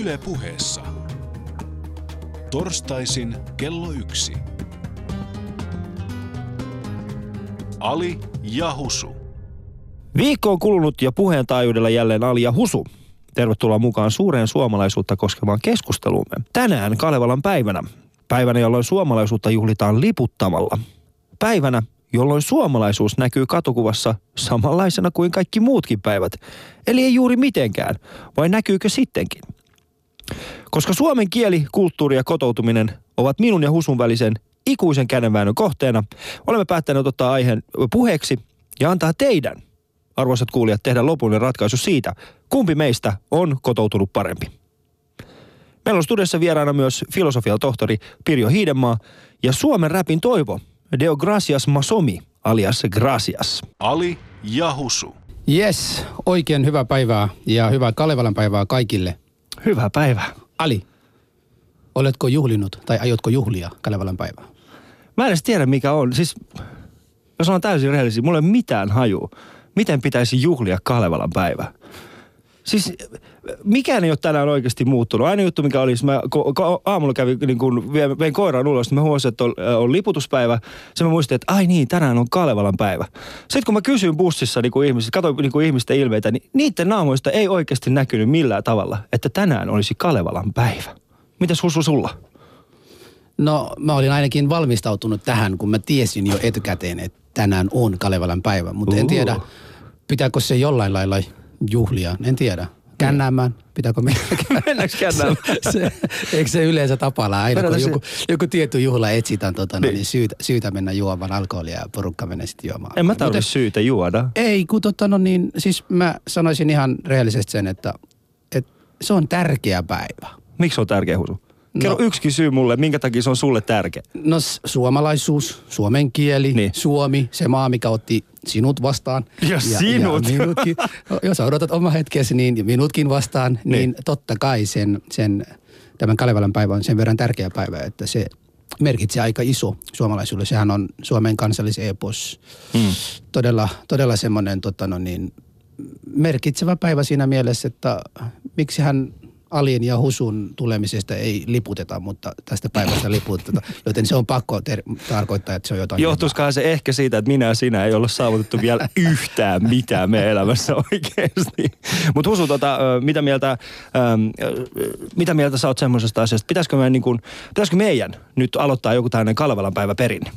Yle puheessa. Torstaisin kello yksi. Ali ja Husu. Viikko on kulunut ja puheen taajuudella jälleen Ali ja Husu. Tervetuloa mukaan suureen suomalaisuutta koskevaan keskusteluumme. Tänään Kalevalan päivänä. Päivänä, jolloin suomalaisuutta juhlitaan liputtamalla. Päivänä, jolloin suomalaisuus näkyy katukuvassa samanlaisena kuin kaikki muutkin päivät. Eli ei juuri mitenkään, vai näkyykö sittenkin? Koska suomen kieli, kulttuuri ja kotoutuminen ovat minun ja Husun välisen ikuisen kädenväännön kohteena, olemme päättäneet ottaa aiheen puheeksi ja antaa teidän, arvoisat kuulijat, tehdä lopullinen ratkaisu siitä, kumpi meistä on kotoutunut parempi. Meillä on studiossa vieraana myös filosofian tohtori Pirjo Hiidenmaa ja Suomen räpin toivo Deo Gracias Masomi alias Gracias. Ali ja Husu. Yes, oikein hyvää päivää ja hyvää Kalevalan päivää kaikille. Hyvää päivää. Ali, oletko juhlinut tai aiotko juhlia Kalevalan päivää? Mä en edes tiedä mikä on. Siis, jos on täysin rehellisiä, mulla ei ole mitään haju. Miten pitäisi juhlia Kalevalan päivä? Siis mikään ei ole tänään oikeasti muuttunut. Aina juttu, mikä oli, mä ko, ko, aamulla kävin, niin kun vein, koiran ulos, niin mä huomasin, että on, äh, on liputuspäivä. Sitten mä muistin, että ai niin, tänään on Kalevalan päivä. Sitten kun mä kysyin bussissa niin ihmiset, katsoin niin ihmisten ilmeitä, niin niiden naamoista ei oikeasti näkynyt millään tavalla, että tänään olisi Kalevalan päivä. Mitäs Husu sulla? No mä olin ainakin valmistautunut tähän, kun mä tiesin jo etukäteen, että tänään on Kalevalan päivä. Mutta en tiedä, pitääkö se jollain lailla juhlia. En tiedä. Kännäämään, pitääkö mennä? Mennäänkö kännäämään? se, eikö se yleensä tapalla aina, Mennään kun se- joku, joku tietty juhla etsitään, tota, no, Niin. niin syytä, syytä mennä juomaan alkoholia ja porukka menee sitten juomaan. En mä tarvitse syytä juoda. Ei, kun tota, no niin, siis mä sanoisin ihan rehellisesti sen, että, että se on tärkeä päivä. Miksi se on tärkeä Husu? Kerro No. yksikin syy mulle, minkä takia se on sulle tärkeä. No suomalaisuus, suomen kieli, Niin. Suomi, se maa, mikä otti sinut vastaan. Ja sinut. Ja minutkin, No, jos odotat oma hetkesi, niin ja minutkin vastaan, Niin. niin, niin totta kai sen, sen, tämän Kalevalan päivä on sen verran tärkeä päivä, että se merkitsee aika iso suomalaisuudelle. Sehän on Suomen kansallisepos. Mm. Todella, todella semmoinen tota no niin, merkitsevä päivä siinä mielessä, että miksi hän Alin ja Husun tulemisesta ei liputeta, mutta tästä päivästä liputeta. Joten se on pakko ter- tarkoittaa, että se on jotain. Johtuisikohan se ehkä siitä, että minä ja sinä ei olla saavutettu vielä yhtään mitään meidän elämässä oikeasti. Mutta Husu, tota, mitä, mieltä, äm, ö, mitä mieltä sä oot semmoisesta asiasta? Pitäisikö meidän, niin kun, pitäisikö meidän nyt aloittaa joku tällainen Kalevalan päivä perinne?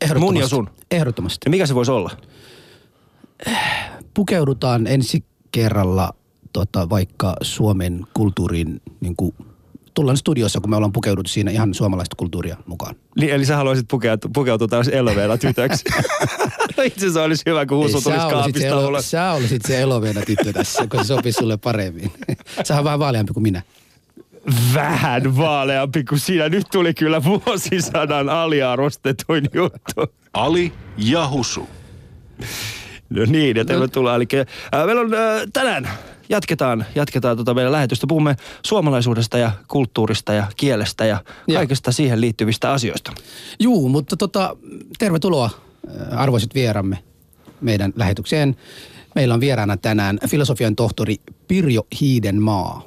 Ehdottomasti. mun ja sun. Ehdottomasti. Ja mikä se voisi olla? Pukeudutaan ensi kerralla tota, vaikka Suomen kulttuuriin, niin kuin, tullaan studiossa, kun me ollaan pukeuduttu siinä ihan suomalaista kulttuuria mukaan. Niin, eli sä haluaisit pukeutua, pukeutua tällaisen eloveella tytöksi. no itse asiassa olisi hyvä, kun Husu Ei, tulisi se, kaapista elo, ulos. sä olisit se eloveena tyttö tässä, kun se sopisi sulle paremmin. Sä on vähän vaaleampi kuin minä. Vähän vaaleampi kuin sinä. Nyt tuli kyllä vuosisadan aliarvostetuin juttu. Ali ja Husu. No niin, ja tervetuloa. Eli äh, meillä on äh, tänään, jatketaan, jatketaan tota meidän lähetystä. Puhumme suomalaisuudesta ja kulttuurista ja kielestä ja Joo. kaikesta siihen liittyvistä asioista. Juu, mutta tota, tervetuloa äh, arvoiset vieramme meidän lähetykseen. Meillä on vieraana tänään filosofian tohtori Pirjo Hiidenmaa.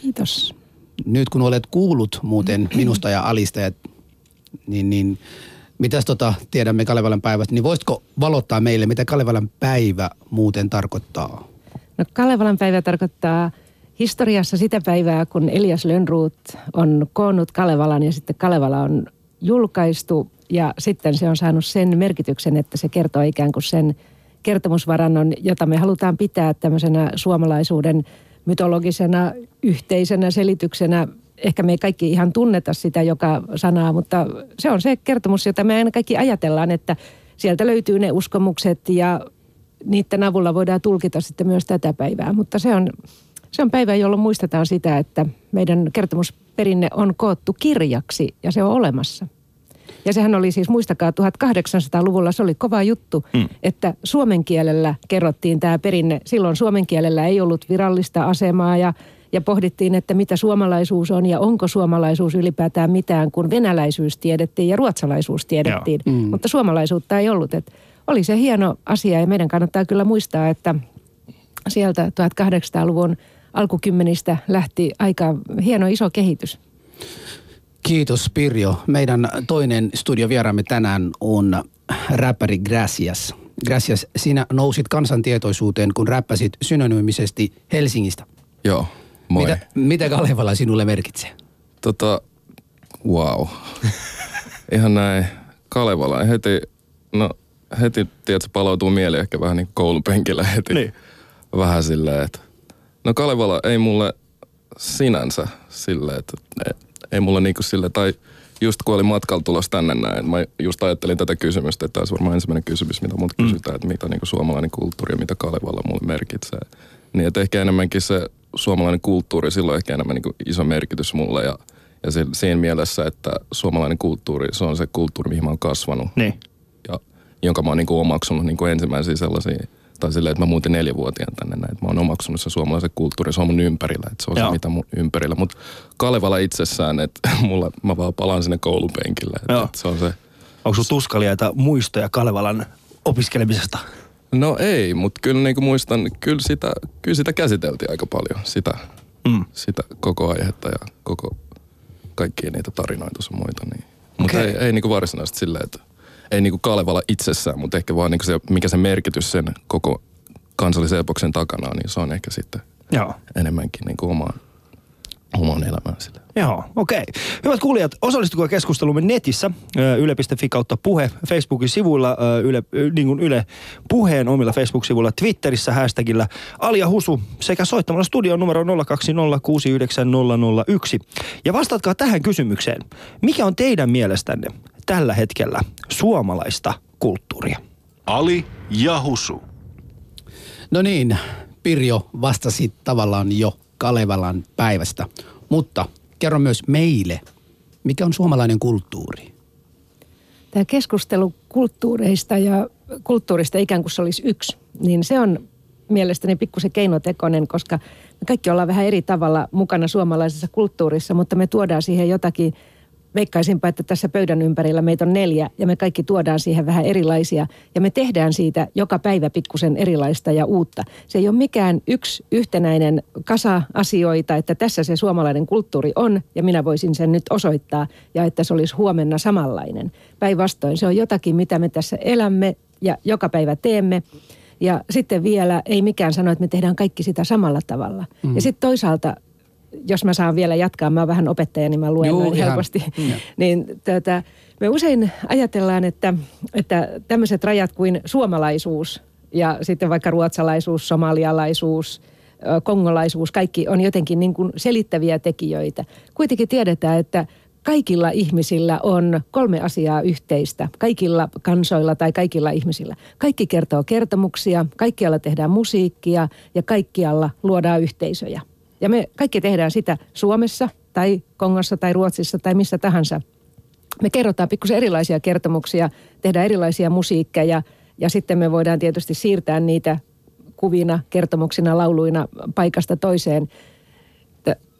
Kiitos. Nyt kun olet kuullut muuten minusta ja Alista, ja, niin, niin mitäs tota tiedämme Kalevalan päivästä, niin voisitko valottaa meille, mitä Kalevalan päivä muuten tarkoittaa? No Kalevalan päivä tarkoittaa historiassa sitä päivää, kun Elias Lönnruut on koonnut Kalevalan ja sitten Kalevala on julkaistu ja sitten se on saanut sen merkityksen, että se kertoo ikään kuin sen kertomusvarannon, jota me halutaan pitää tämmöisenä suomalaisuuden mytologisena yhteisenä selityksenä. Ehkä me ei kaikki ihan tunneta sitä joka sanaa, mutta se on se kertomus, jota me aina kaikki ajatellaan, että sieltä löytyy ne uskomukset ja niiden avulla voidaan tulkita sitten myös tätä päivää. Mutta se on, se on päivä, jolloin muistetaan sitä, että meidän kertomusperinne on koottu kirjaksi ja se on olemassa. Ja sehän oli siis, muistakaa, 1800-luvulla se oli kova juttu, mm. että suomen kielellä kerrottiin tämä perinne. Silloin suomen kielellä ei ollut virallista asemaa ja, ja pohdittiin, että mitä suomalaisuus on ja onko suomalaisuus ylipäätään mitään, kun venäläisyys tiedettiin ja ruotsalaisuus tiedettiin. Mm. Mutta suomalaisuutta ei ollut. Et oli se hieno asia ja meidän kannattaa kyllä muistaa, että sieltä 1800-luvun alkukymmenistä lähti aika hieno iso kehitys. Kiitos Pirjo. Meidän toinen studiovieraamme tänään on räppäri Gracias. Gracias, sinä nousit kansantietoisuuteen, kun räppäsit synonyymisesti Helsingistä. Joo, moi. Mitä, mitä Kalevala sinulle merkitsee? Tota, wow. Ihan näin. Kalevala heti, no heti, tiedätkö, palautuu mieli ehkä vähän niin koulupenkillä heti. Niin. Vähän silleen, että no Kalevala ei mulle sinänsä silleen, että ei, ei mulle niinku sille tai just kun olin matkalla tulossa tänne näin, mä just ajattelin tätä kysymystä, että tämä olisi varmaan ensimmäinen kysymys, mitä multa Mm. kysytään, että mitä niinku suomalainen kulttuuri ja mitä Kalevala mulle merkitsee. Niin, että ehkä enemmänkin se suomalainen kulttuuri, sillä on ehkä enemmän niinku iso merkitys mulle ja, ja se, siinä mielessä, että suomalainen kulttuuri, se on se kulttuuri, mihin mä oon kasvanut Niin. Ja jonka mä oon niinku omaksunut niinku ensimmäisiä sellaisia, tai silleen, että mä muutin neljävuotiaan tänne näin, että mä oon omaksunut sen suomalaisen kulttuurin, se on mun ympärillä, että se on Joo. se, mitä mun ympärillä. Mutta Kalevala itsessään, että mulla, mä vaan palaan sinne koulupenkille, että, että se on se, Onko sulla tuskaliaita muistoja Kalevalan opiskelemisesta? no ei, mutta kyllä niinku muistan, kyllä sitä, kyllä sitä käsiteltiin aika paljon, sitä, Mm. sitä koko aihetta ja koko kaikkia niitä tarinoita sun muita. Niin. Mutta Okei. ei, ei niinku varsinaisesti silleen, että ei niinku Kalevala itsessään, mutta ehkä vaan niinku se, mikä se merkitys sen koko kansallisen epoksen takana on, niin se on ehkä sitten Joo. enemmänkin niinku omaan, omaan elämään sille. Joo, okei. Hyvät kuulijat, osallistukaa keskustelumme netissä yle.fi kautta puhe, Facebookin sivuilla, yle, niin kuin Yle puheen omilla Facebook-sivuilla, Twitterissä hashtagillä Alia Husu sekä soittamalla studion numero 020690001. Ja vastatkaa tähän kysymykseen. Mikä on teidän mielestänne tällä hetkellä suomalaista kulttuuria? Ali ja Husu. No niin, Pirjo vastasi tavallaan jo Kalevalan päivästä, mutta kerro myös meille, mikä on suomalainen kulttuuri? Tämä keskustelu kulttuureista ja kulttuurista ikään kuin se olisi yksi, niin se on mielestäni pikkusen keinotekoinen, koska me kaikki ollaan vähän eri tavalla mukana suomalaisessa kulttuurissa, mutta me tuodaan siihen jotakin, veikkaisinpa, että tässä pöydän ympärillä meitä on neljä ja me kaikki tuodaan siihen vähän erilaisia ja me tehdään siitä joka päivä pikkusen erilaista ja uutta. Se ei ole mikään yksi yhtenäinen kasa asioita, että tässä se suomalainen kulttuuri on ja minä voisin sen nyt osoittaa ja että se olisi huomenna samanlainen. Päinvastoin se on jotakin, mitä me tässä elämme ja joka päivä teemme. Ja sitten vielä ei mikään sano, että me tehdään kaikki sitä samalla tavalla. Mm. Ja sitten toisaalta, jos mä saan vielä jatkaa, mä oon vähän opettaja, niin mä luen Juu, ihan. helposti. Mm. niin tätä, me usein ajatellaan, että, että tämmöiset rajat kuin suomalaisuus ja sitten vaikka ruotsalaisuus, somalialaisuus, kongolaisuus, kaikki on jotenkin niin kuin selittäviä tekijöitä. Kuitenkin tiedetään, että kaikilla ihmisillä on kolme asiaa yhteistä. Kaikilla kansoilla tai kaikilla ihmisillä. Kaikki kertoo kertomuksia, kaikkialla tehdään musiikkia ja kaikkialla luodaan yhteisöjä. Ja me kaikki tehdään sitä Suomessa tai Kongossa tai Ruotsissa tai missä tahansa. Me kerrotaan pikkusen erilaisia kertomuksia, tehdään erilaisia musiikkeja ja sitten me voidaan tietysti siirtää niitä kuvina, kertomuksina, lauluina paikasta toiseen.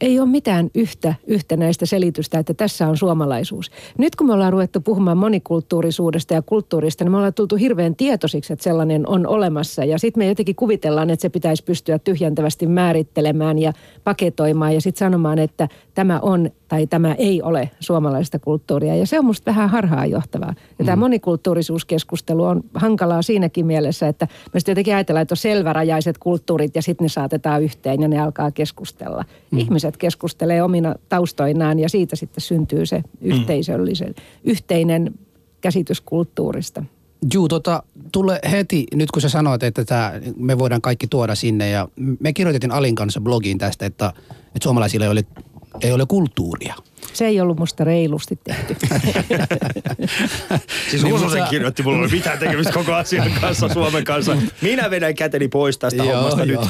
Ei ole mitään yhtä yhtenäistä selitystä, että tässä on suomalaisuus. Nyt kun me ollaan ruvettu puhumaan monikulttuurisuudesta ja kulttuurista, niin me ollaan tultu hirveän tietoisiksi, että sellainen on olemassa. Ja sitten me jotenkin kuvitellaan, että se pitäisi pystyä tyhjentävästi määrittelemään ja paketoimaan ja sitten sanomaan, että tämä on tai tämä ei ole suomalaista kulttuuria. Ja se on musta vähän harhaanjohtavaa. Ja tämä monikulttuurisuuskeskustelu on hankalaa siinäkin mielessä, että me sitten jotenkin ajatellaan, että on selvärajaiset kulttuurit ja sitten ne saatetaan yhteen ja ne alkaa keskustella. Ihmiset keskustelee omina taustoinaan ja siitä sitten syntyy se yhteisöllisen, yhteinen käsitys kulttuurista. Juu, tota, tule heti, nyt kun sä sanoit, että tää, me voidaan kaikki tuoda sinne ja me kirjoitettiin Alin kanssa blogiin tästä, että, että suomalaisilla ei ole, ei ole kulttuuria. Se ei ollut musta reilusti tehty. Siis Niin, Husosen mutta- kirjoitti, mulla ole mitään tekemistä koko asian kanssa, Suomen kanssa. Minä vedän käteni pois tästä hommasta nyt.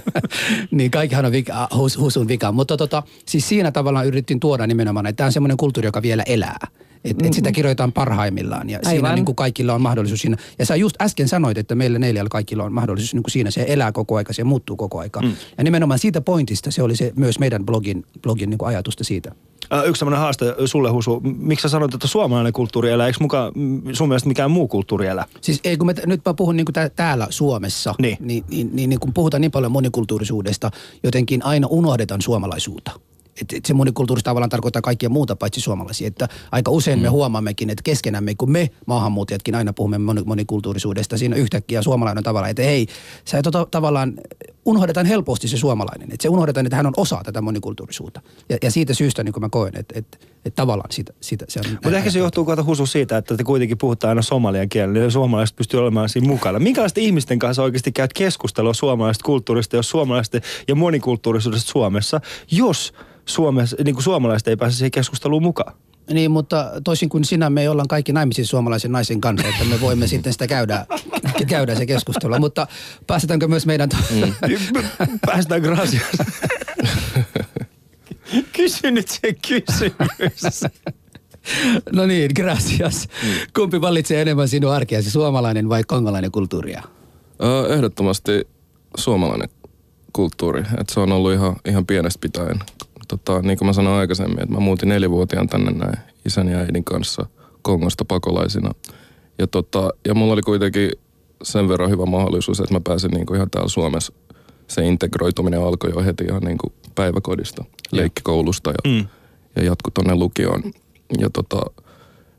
niin kaikkihan on vika, hus, husun vika. Mutta tota, siis siinä tavallaan yritettiin tuoda nimenomaan, että tämä on semmoinen kulttuuri, joka vielä elää. Että et sitä kirjoitetaan parhaimmillaan ja siinä Aivan. niin kuin kaikilla on mahdollisuus siinä. Ja sä just äsken sanoit, että meillä neljällä kaikilla on mahdollisuus niin kuin siinä. Se elää koko aika, se muuttuu koko aika. Mm. Ja nimenomaan siitä pointista se oli se myös meidän blogin, blogin niin kuin ajatusta siitä. Äh, Yksi sellainen haaste sulle, Husu. Miksi sä sanoit, että suomalainen kulttuuri elää? Eikö muka, mm, sun mielestä mikään muu kulttuuri elää? Siis ei, kun me, t- nyt mä puhun niin tää, täällä Suomessa, Niin. niin, niin, niin, niin kun puhutaan niin paljon monikulttuurisuudesta, jotenkin aina unohdetaan suomalaisuutta. Et, et se monikulttuurista tavallaan tarkoittaa kaikkia muuta paitsi suomalaisia. Että aika usein me huomaammekin, että keskenämme, kun me maahanmuuttajatkin aina puhumme moni- monikulttuurisuudesta, siinä yhtäkkiä suomalainen on tavallaan, että ei, sä tota, tavallaan unohdetaan helposti se suomalainen. Että se unohdetaan, että hän on osa tätä monikulttuurisuutta. Ja, ja siitä syystä niin kuin mä koen, että, että, että tavallaan siitä, siitä se on... Mutta ehkä se johtuu kato Husu siitä, että te kuitenkin puhutaan aina somalian kielellä, niin suomalaiset pystyy olemaan siinä mukana. Minkälaisten ihmisten kanssa oikeasti käyt keskustelua suomalaisesta kulttuurista, jos suomalaisten ja monikulttuurisuudesta Suomessa, jos Suomessa, niin kuin suomalaiset ei pääse siihen keskusteluun mukaan? Niin, mutta toisin kuin sinä, me ollaan kaikki naimisissa suomalaisen naisen kanssa, että me voimme sitten sitä käydä, käydä se keskustelua. Mutta päästetäänkö myös meidän... To- mm. Päästään Gracias. Kysy nyt se kysymys. no niin, gracias. Kumpi valitsee enemmän sinun arkeasi, suomalainen vai kongolainen kulttuuria? Öö, ehdottomasti suomalainen kulttuuri. Et se on ollut ihan, ihan pienestä pitäen. Tota, niin kuin mä sanoin aikaisemmin, että mä muutin neljävuotiaan tänne näin isän ja äidin kanssa Kongosta pakolaisina. Ja, tota, ja mulla oli kuitenkin sen verran hyvä mahdollisuus, että mä pääsin niin kuin ihan täällä Suomessa. Se integroituminen alkoi jo heti ihan niin kuin päiväkodista, leikkikoulusta ja, Mm. ja jatkui tonne lukioon. Ja, tota,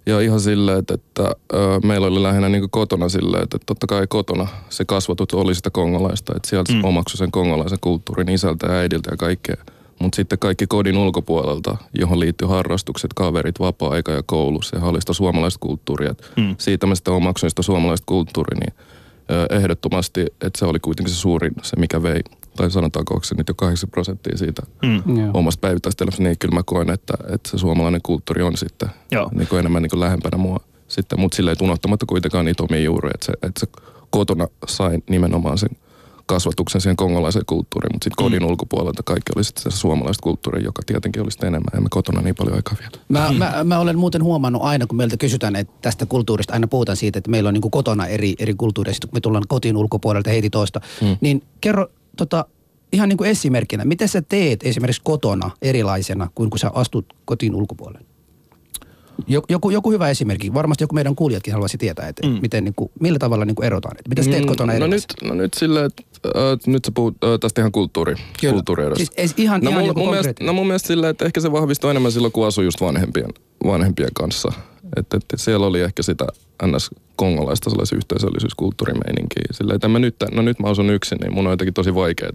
ja ihan silleen, että, että ö, meillä oli lähinnä niin kotona silleen, että totta kai kotona se kasvatut oli sitä kongolaista, että sieltä Mm. omaksui sen kongolaisen kulttuurin isältä ja äidiltä ja kaikkea. Mutta sitten kaikki kodin ulkopuolelta, johon liittyy harrastukset, kaverit, vapaa-aika ja koulu, se oli sitä suomalaista kulttuuria. Et Mm. Siitä mä sitten omaksuin sitä suomalaista kulttuuria, niin ehdottomasti, että se oli kuitenkin se suurin, se mikä vei, tai sanotaanko, onko se nyt jo 80 prosenttia siitä Mm. Joo. omasta päivittäiselämästä, niin kyllä mä koen, että, että se suomalainen kulttuuri on sitten Joo. niin kuin enemmän niin kuin lähempänä mua. Sitten, mutta silleen unohtamatta kuitenkaan niitä omia juuria, että se, että se kotona sain nimenomaan sen kasvatuksen siihen kongolaiseen kulttuuriin, mutta sitten kodin mm. ulkopuolelta kaikki oli sitten se suomalaista kulttuuria, joka tietenkin oli sitten enemmän. Emme kotona niin paljon aikaa vielä. Mä, mä, mä olen muuten huomannut aina, kun meiltä kysytään että tästä kulttuurista, aina puhutaan siitä, että meillä on niin kotona eri, eri kulttuureja, sitten kun me tullaan kotiin ulkopuolelta heiti toista. Mm. Niin kerro tota, ihan niin kuin esimerkkinä, mitä sä teet esimerkiksi kotona erilaisena kuin kun sä astut kotiin ulkopuolelle? Joku, joku, hyvä esimerkki. Varmasti joku meidän kuulijatkin haluaisi tietää, että mm. miten, niin kuin, millä tavalla niin kuin erotaan. Että mitä sä teet kotona no nyt, no nyt silleen, että äh, nyt sä puhut äh, tästä ihan kulttuuri, Kyllä. kulttuuri Siis ei- ihan- no, ihan joku mun mielestä, no mun mielestä silleen, että ehkä se vahvistuu enemmän silloin, kun asui just vanhempien, vanhempien kanssa. Että et siellä oli ehkä sitä ns. kongolaista sellaisen yhteisöllisyyskulttuurimeininkiä. Silleen, että mä nyt, no nyt mä asun yksin, niin mun on jotenkin tosi vaikeaa.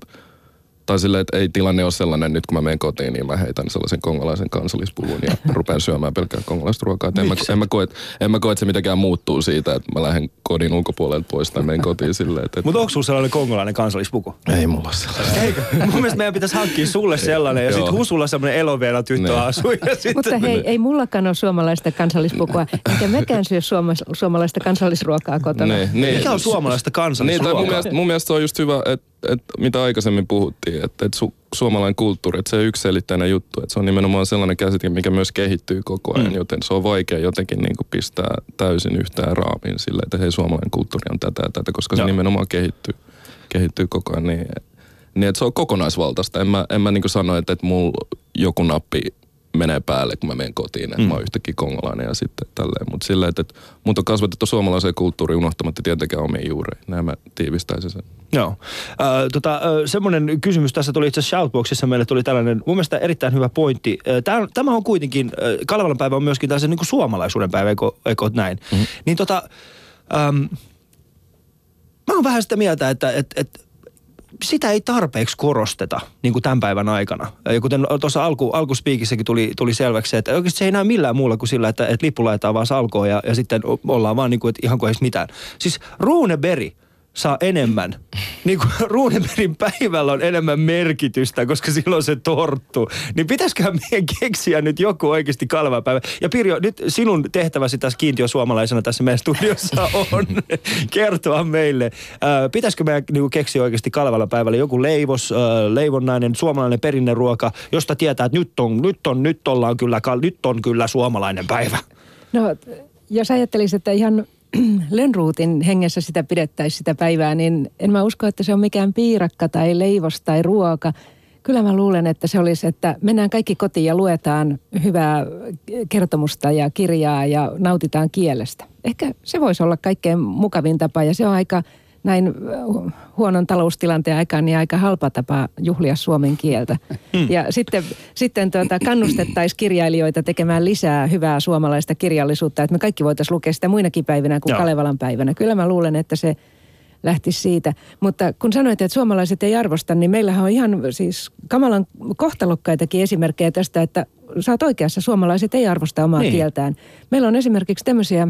Tai silleen, että ei tilanne ole sellainen, nyt kun mä menen kotiin, niin mä heitän sellaisen kongolaisen kansallispuvun ja rupean syömään pelkkää kongolaista ruokaa. En mä, en, mä koe, että- en mä koe, että se mitenkään muuttuu siitä, että mä lähden kodin ulkopuolelta pois tai menen kotiin silleen, että... Mutta onko sulla sellainen kongolainen kansallispuku? Ei mulla ole sellaista. Eikö? Mun mielestä meidän pitäisi hankkia sulle sellainen ja sitten Husulla sellainen eloveena tyttö Niin. asuu. Ja sit... Mutta hei, ei mullakaan ole suomalaista kansallispukua, enkä mäkään syö suoma, suomalaista kansallisruokaa kotona. Niin, niin. Mikä on suomalaista Niin, kansallisruokaa? mun, mielestä, mun mielestä se on just hyvä, että, että mitä aikaisemmin puhuttiin, että, että su, suomalainen kulttuuri, että se on yksiselitteinen juttu, että se on nimenomaan sellainen käsite, mikä myös kehittyy koko ajan, mm. joten se on vaikea jotenkin niin kuin pistää täysin yhtään raamiin sille, että hei suomalainen kulttuuri on tätä ja tätä, koska se Joo. nimenomaan kehittyy, kehittyy koko ajan niin, niin että se on kokonaisvaltaista. En mä, en mä niin kuin sano, että, että mulla joku nappi menee päälle, kun mä menen kotiin, että mm. mä oon yhtäkkiä kongolainen ja sitten tälleen. Mutta silleen, että, että mut on kasvatettu suomalaiseen kulttuuriin unohtamatta tietenkään omia juureja. Näin mä tiivistäisin sen. Joo. Äh, tota, äh, semmoinen kysymys tässä tuli itse asiassa Shoutboxissa, meille tuli tällainen mun mielestä erittäin hyvä pointti. Äh, Tämä, tämä on kuitenkin, äh, Kalevalan päivä on myöskin tällaisen niin suomalaisuuden päivä, eikö, eikö näin? Mm-hmm. Niin tota, ähm, mä oon vähän sitä mieltä, että, että, että sitä ei tarpeeksi korosteta niin kuin tämän päivän aikana. Ja kuten tuossa alku, alkuspiikissäkin tuli, tuli selväksi, että oikeasti se ei näy millään muulla kuin sillä, että, että lippu laitetaan vaan salkoon ja, ja sitten ollaan vaan niin kuin, että ihan kuin ei mitään. Siis Runeberg saa enemmän. Niin kuin Runebergin päivällä on enemmän merkitystä, koska silloin se torttu. Niin pitäisiköhän meidän keksiä nyt joku oikeasti Kalevan päivä. Ja Pirjo, nyt sinun tehtäväsi tässä kiintiö suomalaisena tässä meidän studiossa on kertoa meille. Ää, pitäisikö meidän niin keksiä oikeasti Kalevalan päivällä joku leivos, ää, leivonnainen, suomalainen perinneruoka, josta tietää, että nyt on, nyt on, nyt ollaan kyllä, nyt on kyllä suomalainen päivä. No, jos ajattelisit, että ihan Lönnruutin hengessä sitä pidettäisiin sitä päivää, niin en mä usko, että se on mikään piirakka tai leivos tai ruoka, Kyllä mä luulen, että se olisi, että mennään kaikki kotiin ja luetaan hyvää kertomusta ja kirjaa ja nautitaan kielestä. Ehkä se voisi olla kaikkein mukavin tapa ja se on aika näin huonon taloustilanteen aikaan niin aika halpa tapa juhlia suomen kieltä. Hmm. Ja sitten, sitten tuota, kannustettaisiin kirjailijoita tekemään lisää hyvää suomalaista kirjallisuutta, että me kaikki voitaisiin lukea sitä muinakin päivinä kuin Joo. Kalevalan päivänä. Kyllä mä luulen, että se lähti siitä. Mutta kun sanoit, että suomalaiset ei arvosta, niin meillähän on ihan siis kamalan kohtalokkaitakin esimerkkejä tästä, että sä oot oikeassa, suomalaiset ei arvosta omaa niin. kieltään. Meillä on esimerkiksi tämmöisiä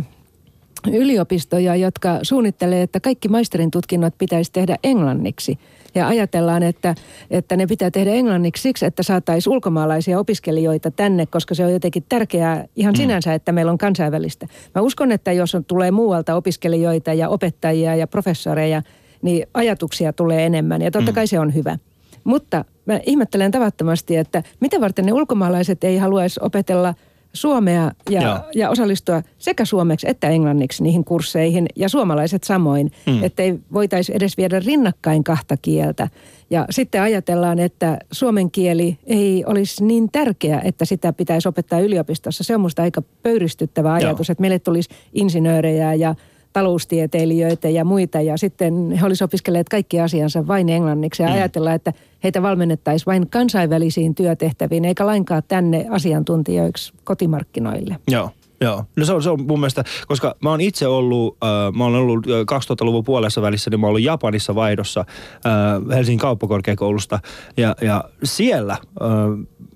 yliopistoja, jotka suunnittelee, että kaikki maisterin tutkinnot pitäisi tehdä englanniksi. Ja ajatellaan, että, että ne pitää tehdä englanniksi siksi, että saataisiin ulkomaalaisia opiskelijoita tänne, koska se on jotenkin tärkeää ihan mm. sinänsä, että meillä on kansainvälistä. Mä uskon, että jos on, tulee muualta opiskelijoita ja opettajia ja professoreja, niin ajatuksia tulee enemmän ja totta mm. kai se on hyvä. Mutta mä ihmettelen tavattomasti, että mitä varten ne ulkomaalaiset ei haluaisi opetella – suomea ja, ja osallistua sekä suomeksi että englanniksi niihin kursseihin ja suomalaiset samoin, mm. ettei voitaisi edes viedä rinnakkain kahta kieltä. Ja sitten ajatellaan, että suomen kieli ei olisi niin tärkeä, että sitä pitäisi opettaa yliopistossa. Se on minusta aika pöyristyttävä ajatus, Joo. että meille tulisi insinöörejä ja taloustieteilijöitä ja muita ja sitten he olisivat opiskelleet kaikki asiansa vain englanniksi ja mm. ajatella, että heitä valmennettaisiin vain kansainvälisiin työtehtäviin eikä lainkaan tänne asiantuntijoiksi kotimarkkinoille. Joo. Joo, no se on, se on mun mielestä, koska mä oon itse ollut, äh, mä oon ollut 2000-luvun puolessa välissä, niin mä oon ollut Japanissa vaihdossa äh, Helsingin kauppakorkeakoulusta ja, ja siellä äh,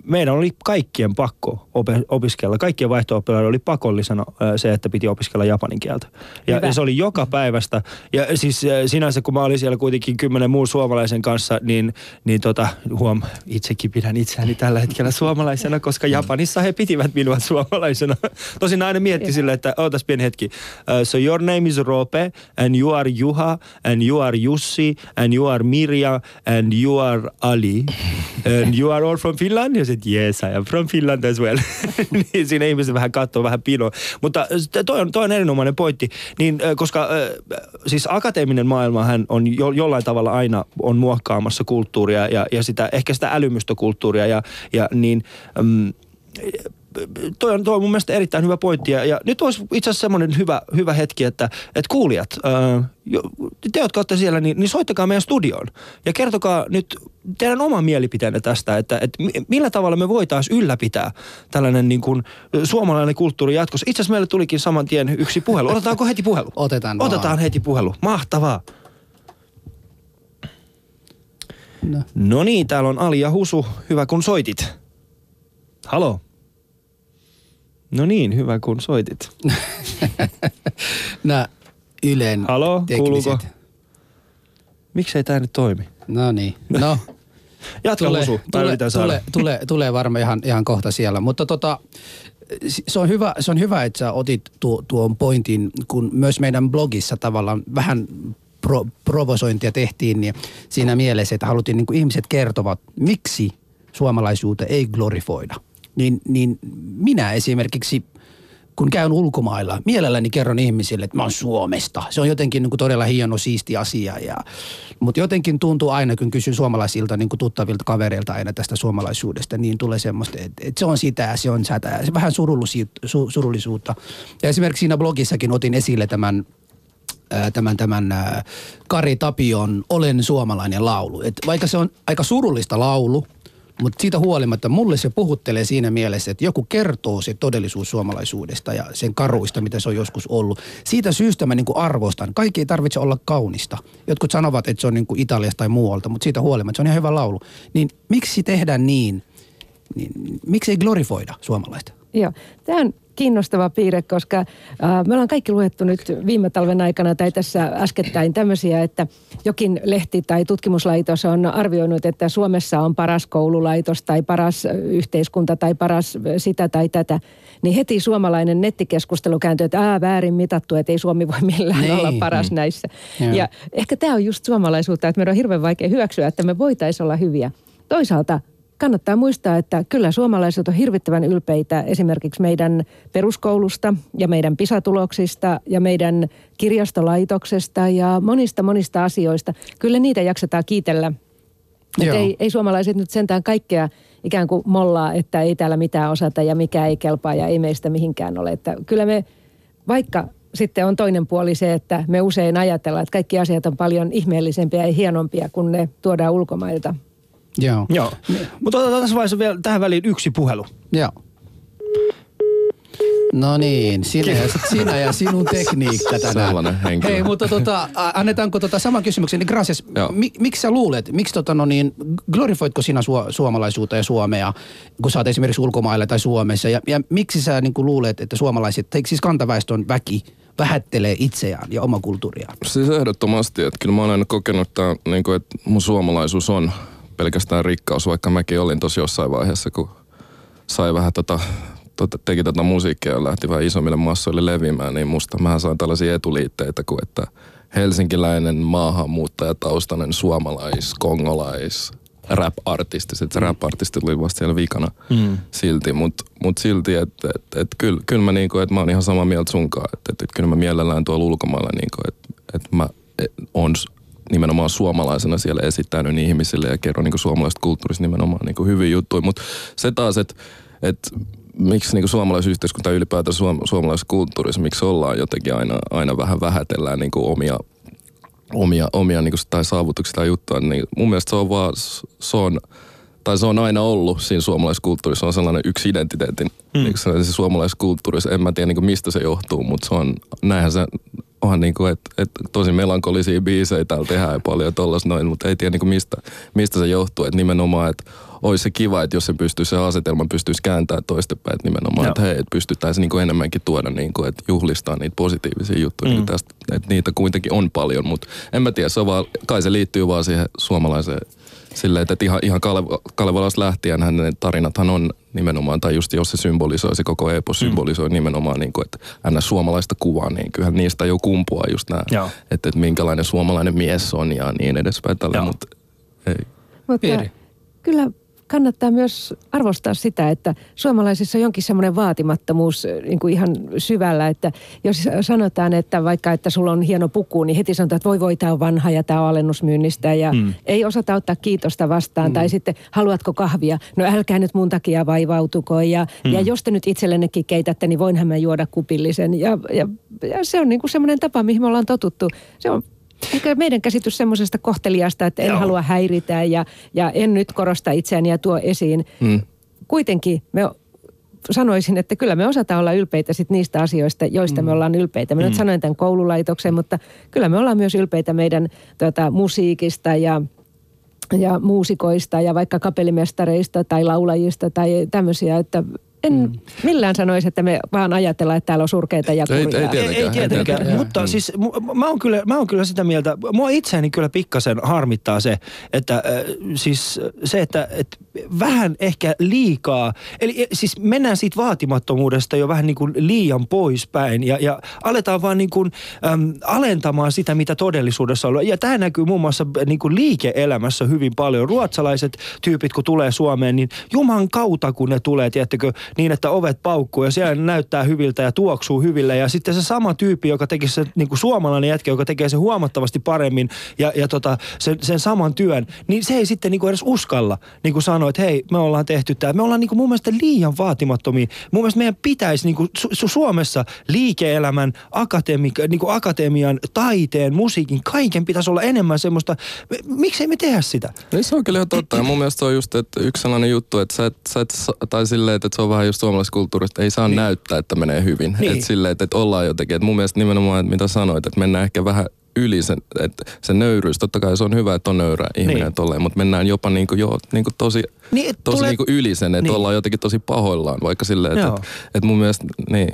meidän oli kaikkien pakko opiskella. Kaikkien vaihto oli pakollisena se, että piti opiskella japanin kieltä. Ja, ja se oli joka päivästä. Ja siis sinänsä, kun mä olin siellä kuitenkin kymmenen muun suomalaisen kanssa, niin, niin tota, huom, itsekin pidän itseäni tällä hetkellä suomalaisena, koska Japanissa he pitivät minua suomalaisena. Tosin aina mietti sille, että ootas pieni hetki. Uh, so your name is Rope, and you are Juha, and you are Jussi, and you are Mirja, and you are Ali, and you are all from Finland. Ja että yes, I am from Finland as well. niin siinä ihmiset vähän katsoo vähän pino. Mutta toi on, toi on erinomainen pointti, niin, koska siis akateeminen maailma hän on jo, jollain tavalla aina on muokkaamassa kulttuuria ja, ja sitä, ehkä sitä älymystökulttuuria ja, ja niin... Mm, toi on, toi on mun mielestä erittäin hyvä pointti. Ja, ja nyt olisi itse asiassa semmoinen hyvä, hyvä hetki, että, että kuulijat, ää, te jotka olette siellä, niin, niin soittakaa meidän studioon. Ja kertokaa nyt teidän oman mielipiteenne tästä, että, että millä tavalla me voitaisiin ylläpitää tällainen niin kuin suomalainen kulttuuri jatkossa. Itse asiassa meille tulikin saman tien yksi puhelu. Otetaanko heti puhelu? Otetaan. Otetaan vaan. heti puhelu. Mahtavaa. No. no niin, täällä on Ali ja Husu. Hyvä kun soitit. Halo. No niin, hyvä kun soitit. Nämä Ylen Halo, tekniset. kuuluuko? Miksei tämä nyt toimi? No niin, no. Jatka tule, Musu, tule, tule, tule, tulee varmaan ihan, ihan kohta siellä, mutta tota, se on, hyvä, se on hyvä, että sä otit tuo, tuon pointin, kun myös meidän blogissa tavallaan vähän pro, provosointia tehtiin, niin siinä mielessä, että haluttiin niin kuin ihmiset kertovat, miksi suomalaisuutta ei glorifoida – niin, niin minä esimerkiksi kun käyn ulkomailla, mielelläni kerron ihmisille, että mä oon Suomesta. Se on jotenkin niin kuin todella hieno, siisti asia. Ja, mutta jotenkin tuntuu aina, kun kysyn suomalaisilta niin kuin tuttavilta kavereilta aina tästä suomalaisuudesta, niin tulee semmoista, että, että se on sitä se on sätä. Se vähän surullisuutta. Ja esimerkiksi siinä blogissakin otin esille tämän tämän, tämän Kari Tapion Olen suomalainen laulu. Et vaikka se on aika surullista laulu, mutta siitä huolimatta mulle se puhuttelee siinä mielessä, että joku kertoo se todellisuus suomalaisuudesta ja sen karuista, mitä se on joskus ollut. Siitä syystä mä niinku arvostan. Kaikki ei tarvitse olla kaunista. Jotkut sanovat, että se on niinku Italiasta tai muualta, mutta siitä huolimatta se on ihan hyvä laulu. Niin miksi tehdä niin? niin miksi ei glorifoida suomalaista? Joo, tämä on kiinnostava piirre, koska äh, me ollaan kaikki luettu nyt viime talven aikana tai tässä äskettäin tämmöisiä, että jokin lehti tai tutkimuslaitos on arvioinut, että Suomessa on paras koululaitos tai paras yhteiskunta tai paras sitä tai tätä. Niin heti suomalainen nettikeskustelu kääntyy, että ää, väärin mitattu, että ei Suomi voi millään niin. olla paras mm. näissä. Ja. ja ehkä tämä on just suomalaisuutta, että meidän on hirveän vaikea hyväksyä, että me voitaisiin olla hyviä. Toisaalta kannattaa muistaa, että kyllä suomalaiset on hirvittävän ylpeitä esimerkiksi meidän peruskoulusta ja meidän pisatuloksista ja meidän kirjastolaitoksesta ja monista monista asioista. Kyllä niitä jaksetaan kiitellä ei, ei suomalaiset nyt sentään kaikkea ikään kuin mollaa, että ei täällä mitään osata ja mikä ei kelpaa ja ei meistä mihinkään ole. Että kyllä me, vaikka sitten on toinen puoli se, että me usein ajatellaan, että kaikki asiat on paljon ihmeellisempiä ja hienompia, kun ne tuodaan ulkomailta. Joo. Joo. Mutta otetaan tässä vaiheessa vielä tähän väliin yksi puhelu. Joo. No niin, sinä ja, sinä ja sinun tekniikka tänään. Sellainen henkilö. Hei, mutta tota, annetaanko tota saman kysymyksen, niin Gracias, mi, miksi sä luulet, miksi tota no niin, glorifoitko sinä su, suomalaisuutta ja Suomea, kun sä oot esimerkiksi ulkomailla tai Suomessa, ja, ja miksi sä niin kuin luulet, että suomalaiset, tai siis kantaväestön väki vähättelee itseään ja oma kulttuuriaan? Siis ehdottomasti, että kyllä mä olen aina kokenut, että, niin kuin, että mun suomalaisuus on pelkästään rikkaus, vaikka mäkin olin tosi jossain vaiheessa, kun sai vähän tota, tota, teki tätä musiikkia ja lähti vähän isommille massoille leviämään, niin musta mähän sain tällaisia etuliitteitä kuin, että helsinkiläinen maahanmuuttajataustainen suomalais, kongolais, rap-artisti. Sitten se rap-artisti tuli vasta siellä vikana mm. silti, mutta mut silti, että et, et, kyllä kyl mä, niinku, et mä oon ihan samaa mieltä sunkaan, että et, et, kyllä mä mielellään tuolla ulkomailla, niinku, että et mä et, on nimenomaan suomalaisena siellä esittänyt ihmisille ja kerron niinku suomalaisesta kulttuurista nimenomaan niinku hyviä juttuja, mutta se taas, että et, miksi niinku suomalaisyhteiskunta ylipäätään suom- suomalaisessa kulttuurissa, miksi ollaan jotenkin aina, aina vähän vähätellään niinku omia omia, omia niin tai saavutuksia tai juttuja, niin mun mielestä se on vaan, se on, tai se on aina ollut siinä suomalaiskulttuurissa, se on sellainen yksi identiteetin, mm. niin se suomalaiskulttuurissa, en mä tiedä niin mistä se johtuu, mutta se on, näinhän se onhan niin kuin, että, että tosi melankolisia biisejä täällä tehdään ja paljon tollaista noin, mutta ei tiedä niin mistä, mistä se johtuu, että nimenomaan, että olisi se kiva, että jos se pystyisi, se asetelma pystyisi kääntämään toistepäin, että nimenomaan, Joo. että hei, että pystyttäisiin niin kuin enemmänkin tuoda, niin kuin, että juhlistaa niitä positiivisia juttuja, mm. niin tästä, että niitä kuitenkin on paljon, mutta en mä tiedä, se on vaan, kai se liittyy vaan siihen suomalaiseen silleen, että ihan, ihan Kale- Kalevalasta lähtien hän ne tarinathan on nimenomaan, tai just jos se symbolisoi, se koko epos symbolisoi nimenomaan, niin kuin, että ns. suomalaista kuvaa, niin kyllähän niistä jo kumpuaa just nämä, Joo. että, että minkälainen suomalainen mies on ja niin edespäin tällä, Joo. mutta ei. Mutta Piiri. kyllä kannattaa myös arvostaa sitä, että suomalaisissa on jonkin semmoinen vaatimattomuus äh, niin kuin ihan syvällä, että jos sanotaan, että vaikka että sulla on hieno puku, niin heti sanotaan, että voi voi, tämä on vanha ja tämä on alennusmyynnistä ja mm. ei osata ottaa kiitosta vastaan. Mm. Tai sitten, haluatko kahvia? No älkää nyt mun takia vaivautuko ja, mm. ja jos te nyt itsellennekin keitätte, niin voinhan mä juoda kupillisen. Ja, ja, ja se on niin kuin semmoinen tapa, mihin me ollaan totuttu. Se on Ehkä meidän käsitys semmoisesta kohteliasta, että en Joo. halua häiritä ja, ja en nyt korosta itseäni ja tuo esiin. Mm. Kuitenkin me sanoisin, että kyllä me osataan olla ylpeitä sit niistä asioista, joista mm. me ollaan ylpeitä. Mä nyt sanoin tämän koululaitoksen, mutta kyllä me ollaan myös ylpeitä meidän tota, musiikista ja ja muusikoista ja vaikka kapellimestareista tai laulajista tai tämmöisiä, että en mm. millään sanoisi, että me vaan ajatellaan, että täällä on surkeita ja Ei- ei kurjaa. tiedä. Ei, ei tietenkään, Tietenkään. mutta Mm. siis mä oon, kyllä, mä oon kyllä sitä mieltä, mua itseäni kyllä pikkasen harmittaa se, että äh, siis se, että et vähän ehkä liikaa, eli e, siis mennään siitä vaatimattomuudesta jo vähän niin kuin liian poispäin ja, ja aletaan vaan niin kuin äm, alentamaan sitä, mitä todellisuudessa on. Ja tämä näkyy muun muassa niin kuin liike-elämässä hyvin paljon. Ruotsalaiset tyypit, kun tulee Suomeen, niin juman kautta, kun ne tulee, tiettäkö, niin että ovet paukkuu ja siellä näyttää hyviltä ja tuoksuu hyville. Ja sitten se sama tyyppi, joka teki se niin kuin suomalainen jätkä, joka tekee se huomattavasti paremmin ja, ja tota, sen, sen saman työn, niin se ei sitten niin kuin edes uskalla niin kuin sanoa, että hei, me ollaan tehty tämä. Me ollaan niin kuin mun mielestä liian vaatimattomia. Mun mielestä meidän pitäisi niin kuin Su- Su- Suomessa liike-elämän, akatemi- niin kuin akatemian, taiteen, musiikin, kaiken pitäisi olla enemmän semmoista. Miksei me tehdä sitä? Niin se on kyllä ihan totta. Ja mun mielestä se on just että yksi sellainen juttu, että sä et, sä et, tai silleen, että se on vähän just suomalaiskulttuurista, ei saa niin. näyttää, että menee hyvin. Niin. Että silleen, että, että ollaan jotenkin. Että mun mielestä nimenomaan, että mitä sanoit, että mennään ehkä vähän yli sen, että se nöyryys, totta kai se on hyvä, että on nöyrä ihminen Niin. niin. tolleen, mutta mennään jopa niinku, jo, niinku tosi, Niin, tosi tulee- niinku yli sen, että Niin. niin. ollaan jotenkin tosi pahoillaan, vaikka silleen, että, Joo. että, että mun mielestä, niin,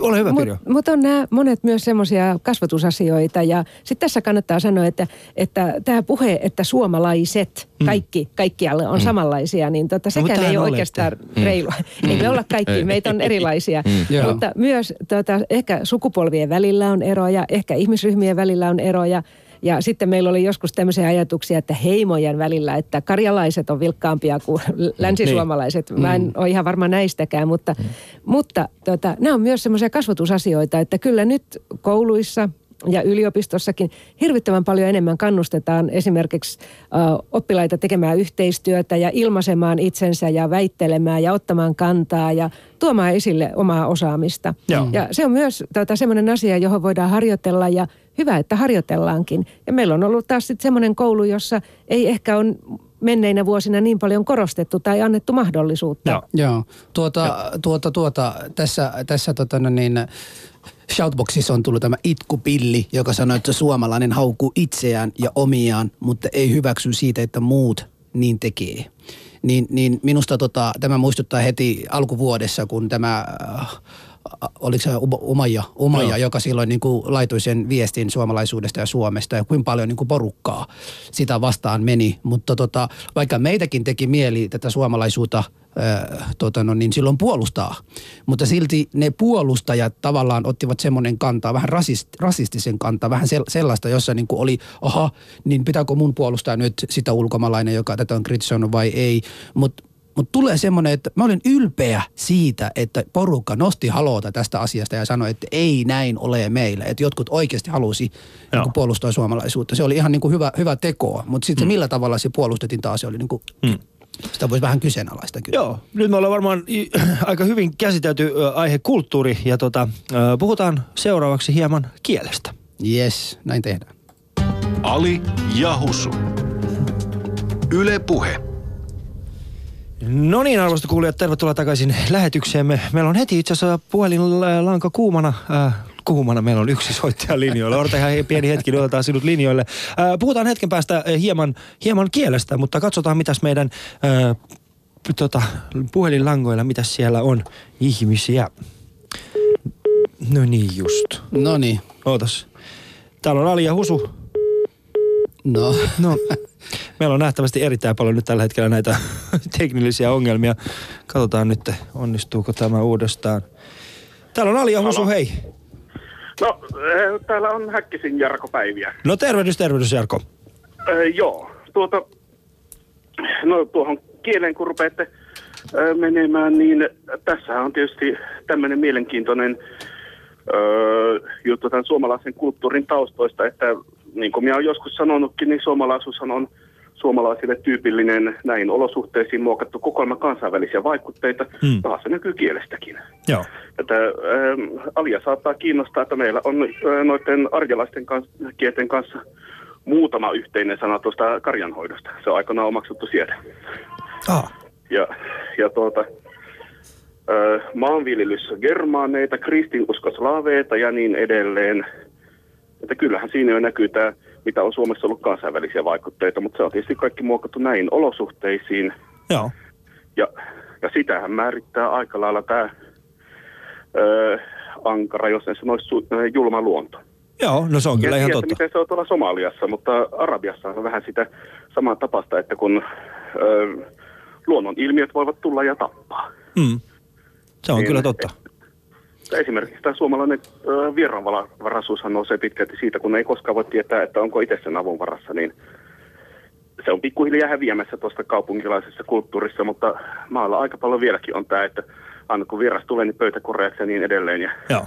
Ole hyvä, Pirjo. Mutta mut on nämä monet myös semmoisia kasvatusasioita ja sitten tässä kannattaa sanoa, että että tämä puhe, että suomalaiset, kaikki, kaikkialle on samanlaisia, niin tota, sekään tämähän ei ole olette. oikeastaan reilua. Ei me olla kaikki, Ei. meitä on erilaisia. Joo. Mutta myös tota, ehkä sukupolvien välillä on eroja, ehkä ihmisryhmien välillä on eroja. Ja sitten meillä oli joskus tämmöisiä ajatuksia, että heimojen välillä, että karjalaiset on vilkkaampia kuin länsisuomalaiset. Mä en ole ihan varma näistäkään, mutta, mutta tota, nämä on myös semmoisia kasvatusasioita, että kyllä nyt kouluissa ja yliopistossakin hirvittävän paljon enemmän kannustetaan esimerkiksi ö, oppilaita tekemään yhteistyötä ja ilmaisemaan itsensä ja väittelemään ja ottamaan kantaa ja tuomaan esille omaa osaamista. Joo. Ja se on myös tota, semmoinen asia, johon voidaan harjoitella ja hyvä, että harjoitellaankin. Ja meillä on ollut taas sitten semmoinen koulu, jossa ei ehkä on menneinä vuosina niin paljon korostettu tai annettu mahdollisuutta. Joo. Joo, tuota, tuota, tuota, tässä, tässä tota, no niin, Shoutboxissa on tullut tämä itkupilli, joka sanoo, että suomalainen haukkuu itseään ja omiaan, mutta ei hyväksy siitä, että muut niin tekee. Niin, niin minusta tota, tämä muistuttaa heti alkuvuodessa, kun tämä äh, oliko se Uma- Umaja, Umaja joka silloin niin kuin laitoi sen viestin suomalaisuudesta ja Suomesta ja kuinka paljon niin kuin porukkaa sitä vastaan meni. Mutta tota, vaikka meitäkin teki mieli tätä suomalaisuutta tota no, niin silloin puolustaa, mutta silti ne puolustajat tavallaan ottivat semmoinen kantaa, vähän rasist, rasistisen kantaa, vähän sel, sellaista, jossa niin kuin oli, aha, niin pitääkö mun puolustaa nyt sitä ulkomaalainen, joka tätä on kritisoinut vai ei, mutta mutta tulee semmoinen, että mä olin ylpeä siitä, että porukka nosti haloota tästä asiasta ja sanoi, että ei näin ole meillä. Että jotkut oikeasti halusi niin puolustaa suomalaisuutta. Se oli ihan niin kuin hyvä, hyvä teko, mutta sitten mm. millä tavalla se puolustettiin taas, se oli niin kuin, mm. sitä voisi vähän kyseenalaista kyllä. Joo, nyt me ollaan varmaan aika hyvin käsitelty aihe kulttuuri ja tota, puhutaan seuraavaksi hieman kielestä. Yes, näin tehdään. Ali ja Husu. Yle Puhe. No niin, arvoisat kuulijat, tervetuloa takaisin lähetykseemme. Meillä on heti itse asiassa puhelinlanka kuumana. Äh, kuumana, meillä on yksi soittaja linjoilla. Odota ihan pieni hetki, niin otetaan sinut linjoille. Äh, puhutaan hetken päästä äh, hieman, hieman kielestä, mutta katsotaan mitäs meidän äh, tota, puhelinlangoilla, mitä siellä on ihmisiä. No niin just. No niin, Ootas. Täällä on Ali ja Husu. no. No, meillä on nähtävästi erittäin paljon nyt tällä hetkellä näitä teknillisiä ongelmia. Katsotaan nyt, onnistuuko tämä uudestaan. Täällä on Ali ja Husu, hei. No, eh, täällä on Häkkisin Jarko Päiviä. No tervehdys, tervehdys Jarko. Eh, joo, tuota, no tuohon kieleen kun rupeatte eh, menemään, niin tässä on tietysti tämmöinen mielenkiintoinen öö, juttu tämän suomalaisen kulttuurin taustoista, että niin kuin minä olen joskus sanonutkin, niin suomalaisuushan on suomalaisille tyypillinen näin olosuhteisiin muokattu kokoelma kansainvälisiä vaikutteita, Hmm. taas se näkyy kielestäkin. Joo. Että ähm, Alia saattaa kiinnostaa, että meillä on äh, noiden arjalaisten kans, kielten kanssa muutama yhteinen sana tuosta karjanhoidosta. Se on aikanaan omaksuttu sieltä. Ah. Ja, ja tuota, äh, maanviljelys germaaneita, kristinusko slaaveita ja niin edelleen. Että kyllähän siinä jo näkyy tämä, mitä on Suomessa ollut kansainvälisiä vaikutteita, mutta se on tietysti kaikki muokattu näin olosuhteisiin. Joo. Ja, ja sitähän määrittää aika lailla tämä öö, ankara, jos en sanoisi su- ö, julma luonto. Joo, no se on kyllä en ihan tiedä, totta. miten se on tuolla Somaliassa, mutta Arabiassa on vähän sitä samaa tapasta, että kun öö, luonnon ilmiöt voivat tulla ja tappaa. Mm. Se on Niin, kyllä totta. Esimerkiksi tämä suomalainen vieraanvaraisuushan nousee pitkälti siitä, kun ei koskaan voi tietää, että onko itse sen avun varassa, niin se on pikkuhiljaa häviämässä tuosta kaupunkilaisessa kulttuurissa, mutta maalla aika paljon vieläkin on tämä, että aina kun vieras tulee, niin pöytäkoreaksi ja niin edelleen ja Joo.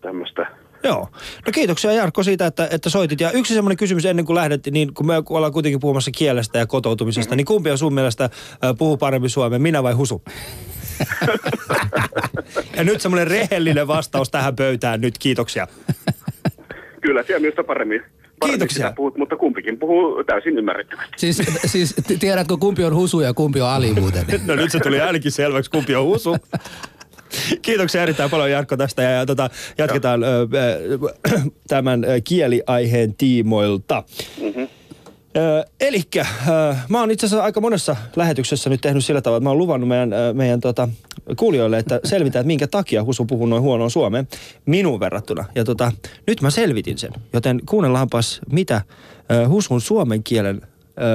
tämmöistä. Joo. No kiitoksia Jarkko siitä, että, että soitit. Ja yksi semmoinen kysymys ennen kuin lähdettiin, niin kun me ollaan kuitenkin puhumassa kielestä ja kotoutumisesta, niin kumpi on sun mielestä äh, puhuu paremmin suomea, minä vai Husu? Ja nyt semmoinen rehellinen vastaus tähän pöytään nyt, kiitoksia. Kyllä, siellä minusta paremmin, paremmin Kiitoksia. puhut, mutta kumpikin puhuu täysin ymmärrettävästi. Siis, siis tiedätkö kumpi on Husu ja kumpi on Ali muuten? No nyt se tuli ainakin selväksi, kumpi on Husu. Kiitoksia erittäin paljon Jarkko tästä ja, ja tota, jatketaan ö, ö, tämän kieliaiheen tiimoilta. Mm-hmm. Eli mä oon itse asiassa aika monessa lähetyksessä nyt tehnyt sillä tavalla, että mä oon luvannut meidän, meidän tota, kuulijoille, että selvitään, että minkä takia Husu puhuu noin huonoa suomea minuun verrattuna. Ja tota, nyt mä selvitin sen, joten kuunnellaanpas, mitä Husun suomen kielen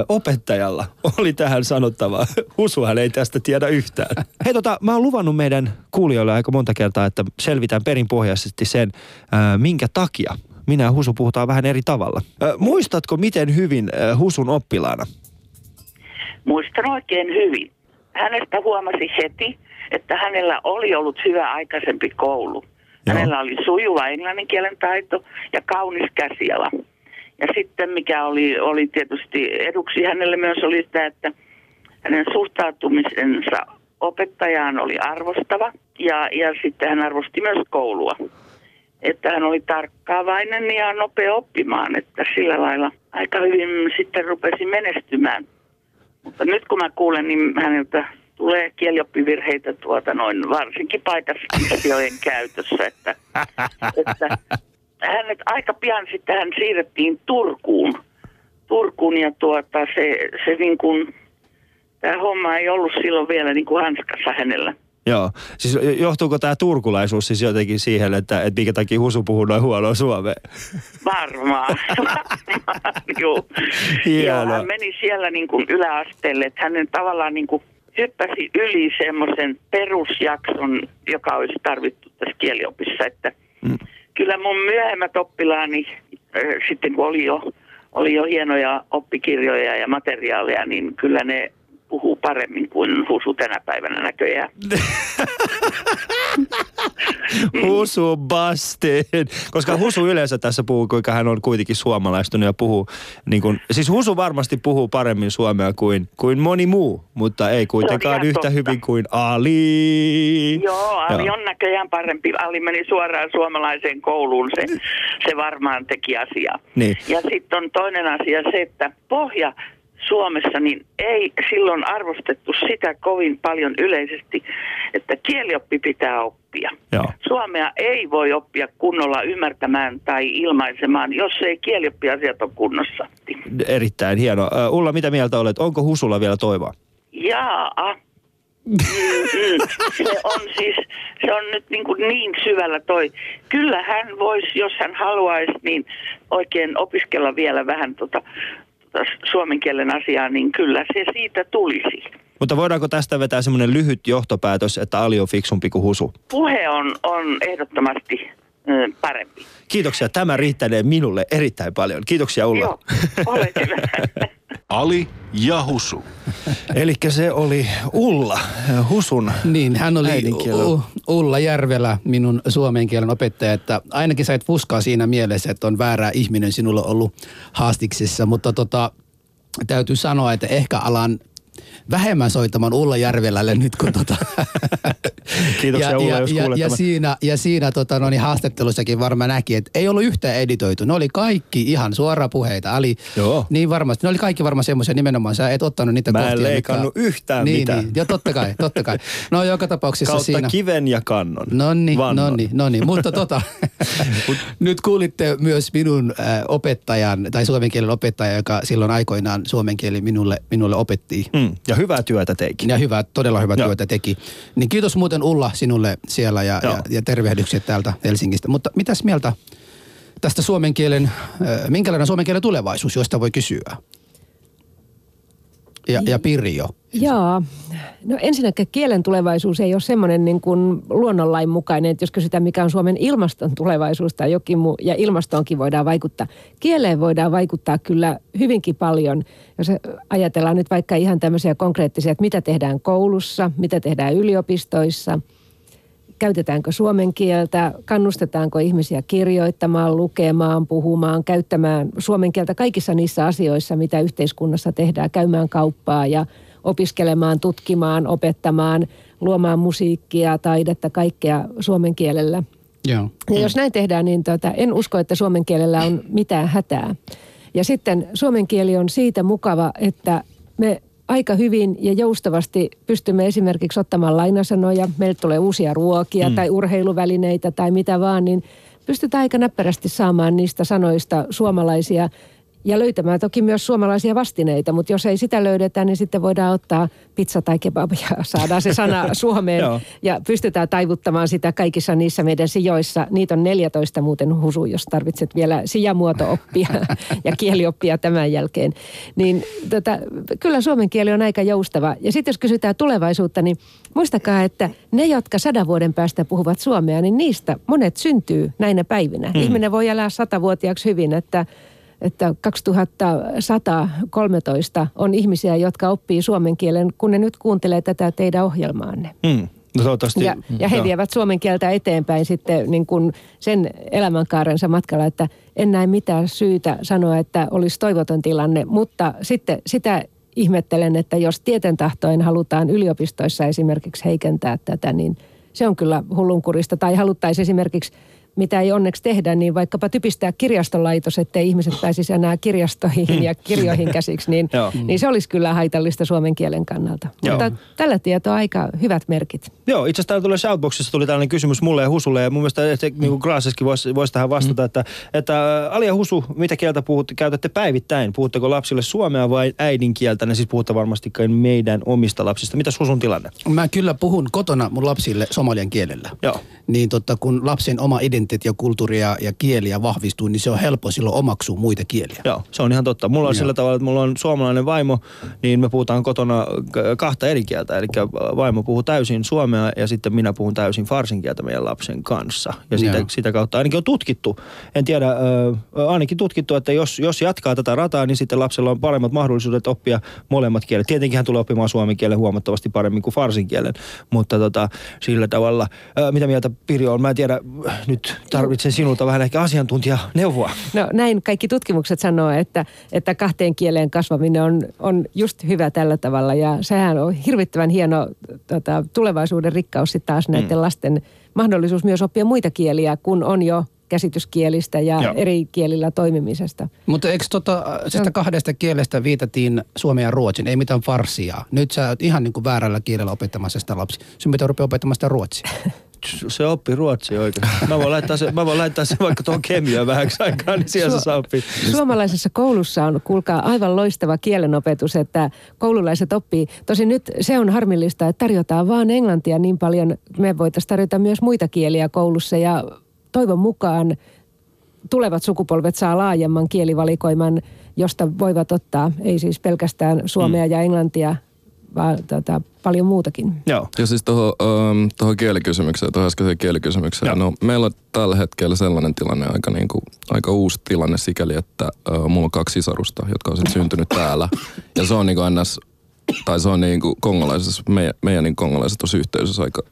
opettajalla oli tähän sanottavaa. Husuhan ei tästä tiedä yhtään. Hei tota, mä oon luvannut meidän kuulijoille aika monta kertaa, että selvitään perinpohjaisesti sen, ö, minkä takia minä ja Husu puhutaan vähän eri tavalla. Ö, muistatko miten hyvin ö, Husun oppilaana? Muistan oikein hyvin. Hänestä huomasi heti, että hänellä oli ollut hyvä aikaisempi koulu. Joo. Hänellä oli sujuva englannin kielen taito ja kaunis käsiala. Ja sitten mikä oli, oli tietysti eduksi hänelle myös oli sitä, että hänen suhtautumisensa opettajaan oli arvostava ja, ja sitten hän arvosti myös koulua. Että hän oli tarkkaavainen ja nopea oppimaan, että sillä lailla aika hyvin sitten rupesi menestymään. Mutta nyt kun mä kuulen, niin häneltä tulee kielioppivirheitä tuota noin varsinkin paikallisjojen käytössä, että, että hänet aika pian sitten hän siirrettiin Turkuun. Turkuun ja tuota se, se niin kuin, tämä homma ei ollut silloin vielä niin kuin hanskassa hänellä. Joo. Siis johtuuko tämä turkulaisuus siis jotenkin siihen, että, että minkä takia Husu puhuu noin huonoa suomea? Varmaan. Joo. Hienoa. Joo, hän meni siellä niin kuin yläasteelle, että hänen tavallaan niin kuin hyppäsi yli semmoisen perusjakson, joka olisi tarvittu tässä kieliopissa. Että mm. Kyllä mun myöhemmät oppilaani, äh, sitten kun oli jo, oli jo hienoja oppikirjoja ja materiaaleja, niin kyllä ne puhuu paremmin kuin Husu tänä päivänä näköjään. Husu busted. Koska Husu yleensä tässä puhuu, kuinka hän on kuitenkin suomalaistunut ja puhuu, niin kuin, siis Husu varmasti puhuu paremmin suomea kuin, kuin moni muu, mutta ei kuitenkaan yhtä totta. hyvin kuin Ali. Joo, Ali Joo. on näköjään parempi. Ali meni suoraan suomalaiseen kouluun, se, se varmaan teki asiaa. Niin. Ja sitten on toinen asia se, että pohja Suomessa niin ei silloin arvostettu sitä kovin paljon yleisesti, että kielioppi pitää oppia. Joo. Suomea ei voi oppia kunnolla ymmärtämään tai ilmaisemaan, jos ei kielioppiasiat ole kunnossa. Erittäin hieno. Ulla, mitä mieltä olet? Onko Husulla vielä toivoa? Jaa. Se on siis, se on nyt niin, kuin niin syvällä toi. Kyllä hän voisi, jos hän haluaisi, niin oikein opiskella vielä vähän tota suomen kielen asiaa, niin kyllä se siitä tulisi. Mutta voidaanko tästä vetää semmoinen lyhyt johtopäätös, että Ali on fiksumpi kuin Husu? Puhe on, on ehdottomasti ö, parempi. Kiitoksia. Tämä riittänee minulle erittäin paljon. Kiitoksia Ulla. Joo, ole hyvä. Ali ja Husu. Eli se oli Ulla, Husun Niin, hän oli. U- Ulla Järvelä, minun suomen kielen opettaja, että ainakin sait fuskaa siinä mielessä, että on väärä ihminen sinulla ollut haastiksissa, mutta tota, täytyy sanoa, että ehkä alan vähemmän soittamaan Ulla Järvelälle nyt, kun tota... Kiitoksia ja, Ulla, ja, jos ja, ja, tämän. siinä, ja siinä tota, no niin, haastattelussakin varmaan näki, että ei ollut yhtään editoitu. Ne oli kaikki ihan suorapuheita. Ali, Joo. Niin varmasti. Ne oli kaikki varmaan semmoisia nimenomaan. Sä et ottanut niitä Mä en kohtia. leikannut yhtään niin, mitään. Niin, ja totta kai, totta kai. No joka tapauksessa Kautta siinä... kiven ja kannon. No niin, Vannon. no niin, no niin. Mutta tota, nyt kuulitte myös minun äh, opettajan, tai suomen kielen opettaja, joka silloin aikoinaan suomen kieli minulle, minulle opetti. Mm, ja hyvää työtä teikin. Ja hyvä, todella hyvää Joo. työtä teki. Niin kiitos muuten Ulla sinulle siellä ja, Joo. ja, ja tervehdykset täältä Helsingistä. Mutta mitäs mieltä tästä suomen kielen, äh, minkälainen suomen kielen tulevaisuus, josta voi kysyä? Ja, ja Pirjo. Joo. No ensinnäkin kielen tulevaisuus ei ole semmoinen niin kuin luonnonlain mukainen, että jos kysytään mikä on Suomen ilmaston tulevaisuus tai jokin muu, ja ilmastoonkin voidaan vaikuttaa. Kieleen voidaan vaikuttaa kyllä hyvinkin paljon, jos ajatellaan nyt vaikka ihan tämmöisiä konkreettisia, että mitä tehdään koulussa, mitä tehdään yliopistoissa, käytetäänkö suomen kieltä, kannustetaanko ihmisiä kirjoittamaan, lukemaan, puhumaan, käyttämään suomen kieltä kaikissa niissä asioissa, mitä yhteiskunnassa tehdään, käymään kauppaa ja opiskelemaan, tutkimaan, opettamaan, luomaan musiikkia, taidetta, kaikkea suomen kielellä. Joo. Ja jos näin tehdään, niin tota, en usko, että suomen kielellä on mitään hätää. Ja sitten suomen kieli on siitä mukava, että me aika hyvin ja joustavasti pystymme esimerkiksi ottamaan lainasanoja. Meille tulee uusia ruokia mm. tai urheiluvälineitä tai mitä vaan, niin pystytään aika näppärästi saamaan niistä sanoista suomalaisia ja löytämään toki myös suomalaisia vastineita, mutta jos ei sitä löydetä, niin sitten voidaan ottaa pizza tai kebab ja saadaan se sana Suomeen ja pystytään taivuttamaan sitä kaikissa niissä meidän sijoissa. Niitä on 14 muuten husu, jos tarvitset vielä sijamuoto-oppia ja kielioppia tämän jälkeen. Niin tota, kyllä suomen kieli on aika joustava. Ja sitten jos kysytään tulevaisuutta, niin muistakaa, että ne, jotka sadan vuoden päästä puhuvat suomea, niin niistä monet syntyy näinä päivinä. Hmm. Ihminen voi elää satavuotiaaksi hyvin, että että 2113 on ihmisiä, jotka oppii suomen kielen, kun ne nyt kuuntelee tätä teidän ohjelmaanne. Mm. No toivottavasti. Ja, ja he Joo. vievät suomen kieltä eteenpäin sitten niin kuin sen elämänkaarensa matkalla, että en näe mitään syytä sanoa, että olisi toivoton tilanne, mutta sitten sitä ihmettelen, että jos tieten tahtoen halutaan yliopistoissa esimerkiksi heikentää tätä, niin se on kyllä hullunkurista. Tai haluttaisiin esimerkiksi mitä ei onneksi tehdä, niin vaikkapa typistää kirjastolaitos, ettei ihmiset pääsisi enää kirjastoihin ja kirjoihin käsiksi, niin, niin se olisi kyllä haitallista suomen kielen kannalta. Joo. Mutta tällä tietoa aika hyvät merkit. Joo, itse asiassa täällä tulee Shoutboxissa tuli tällainen kysymys mulle ja Husulle ja mun mielestä että, niin kuin Graaseskin voisi vois tähän vastata, mm. että, että Ali ja Husu, mitä kieltä puhutte, käytätte päivittäin? Puhutteko lapsille suomea vai äidinkieltä? Ne siis puhutte varmasti meidän omista lapsista. Mitäs Husun tilanne? Mä kyllä puhun kotona mun lapsille somalian kielellä. Joo. Niin totta, kun lapsen oma identiteetti ja kulttuuri ja, ja kieliä vahvistuu, niin se on helppo silloin omaksua muita kieliä. Joo, se on ihan totta. Mulla on Joo. sillä tavalla, että mulla on suomalainen vaimo, niin me puhutaan kotona kahta eri kieltä. Eli vaimo puhuu täysin suomea ja sitten minä puhun täysin farsin kieltä meidän lapsen kanssa. Ja sitä, Joo. sitä kautta ainakin on tutkittu. En tiedä, ö, ainakin tutkittu, että jos, jos jatkaa tätä rataa, niin sitten lapsella on paremmat mahdollisuudet oppia molemmat kielet. Tietenkin hän tulee oppimaan suomen kielen huomattavasti paremmin kuin farsin kielen, mutta tota, sillä tavalla, ö, mitä mieltä Pirjo on, mä en tiedä, nyt tarvitsen sinulta vähän ehkä asiantuntijaneuvoa. No näin kaikki tutkimukset sanoo, että, että kahteen kieleen kasvaminen on, on just hyvä tällä tavalla ja sehän on hirvittävän hieno tota, tulevaisuuden rikkaus sitten taas näiden mm. lasten mahdollisuus myös oppia muita kieliä, kun on jo käsityskielistä ja Joo. Eri kielillä toimimisesta. Mutta eikö tota, tästä kahdesta kielestä viitattiin suomen ja ruotsin, ei mitään farsia. Nyt sä oot ihan niin kuin väärällä kielellä opettamassa sitä lapsi. Sun pitää rupea opettamaan sitä ruotsia. se oppi ruotsia oikeasti. Mä voin laittaa se, mä voin laittaa se vaikka tuohon kemiaan vähäksi aikaa, niin siellä se saa oppia. Suomalaisessa koulussa on, kuulkaa, aivan loistava kielenopetus, että koululaiset oppii. Tosin nyt se on harmillista, että tarjotaan vaan englantia niin paljon. Me voitaisiin tarjota myös muita kieliä koulussa ja toivon mukaan tulevat sukupolvet saa laajemman kielivalikoiman, josta voivat ottaa, ei siis pelkästään suomea mm. ja englantia, vaan tota, paljon muutakin. Joo. Ja siis tuohon, um, tuohon kielikysymykseen, tuohon äskeiseen kielikysymykseen. Joo. No, meillä on tällä hetkellä sellainen tilanne, aika, niin kuin, aika uusi tilanne sikäli, että uh, mulla on kaksi sisarusta, jotka on syntynyt täällä. Ja se on niin kuin ns, tai se on niin kuin kongolaisessa, meidän, meidän niin kongolaisessa yhteisössä aika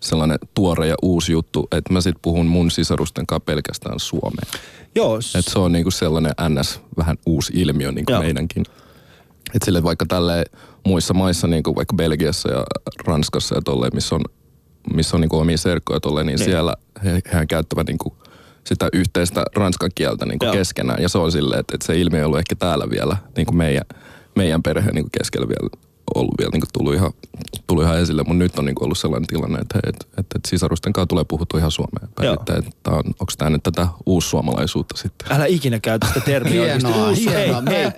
sellainen tuore ja uusi juttu, että mä sit puhun mun sisarusten kanssa pelkästään suomea. Joo, Et se on niinku sellainen ns. vähän uusi ilmiö niinku Joo. meidänkin. Et sille vaikka tälle muissa maissa, niinku vaikka Belgiassa ja Ranskassa ja tolleen, missä on, missä on niinku omia serkkoja tolleen, niin, Niin. siellä he, hehän käyttävät niinku sitä yhteistä ranskan kieltä niinku Joo. keskenään. Ja se on silleen, että, että se ilmiö ei ollut ehkä täällä vielä niinku meidän, meidän perheen niinku keskellä vielä ollut vielä niinku tullut ihan, tullut ihan esille, mutta nyt on niinku ollut sellainen tilanne, että, hei, että, että, että sisarusten kanssa tulee puhuttua ihan suomea. Että tää on, onko tämä nyt tätä uussuomalaisuutta sitten? älä ikinä käytä sitä termiä. Hienoa, hienoa. Hei, hei.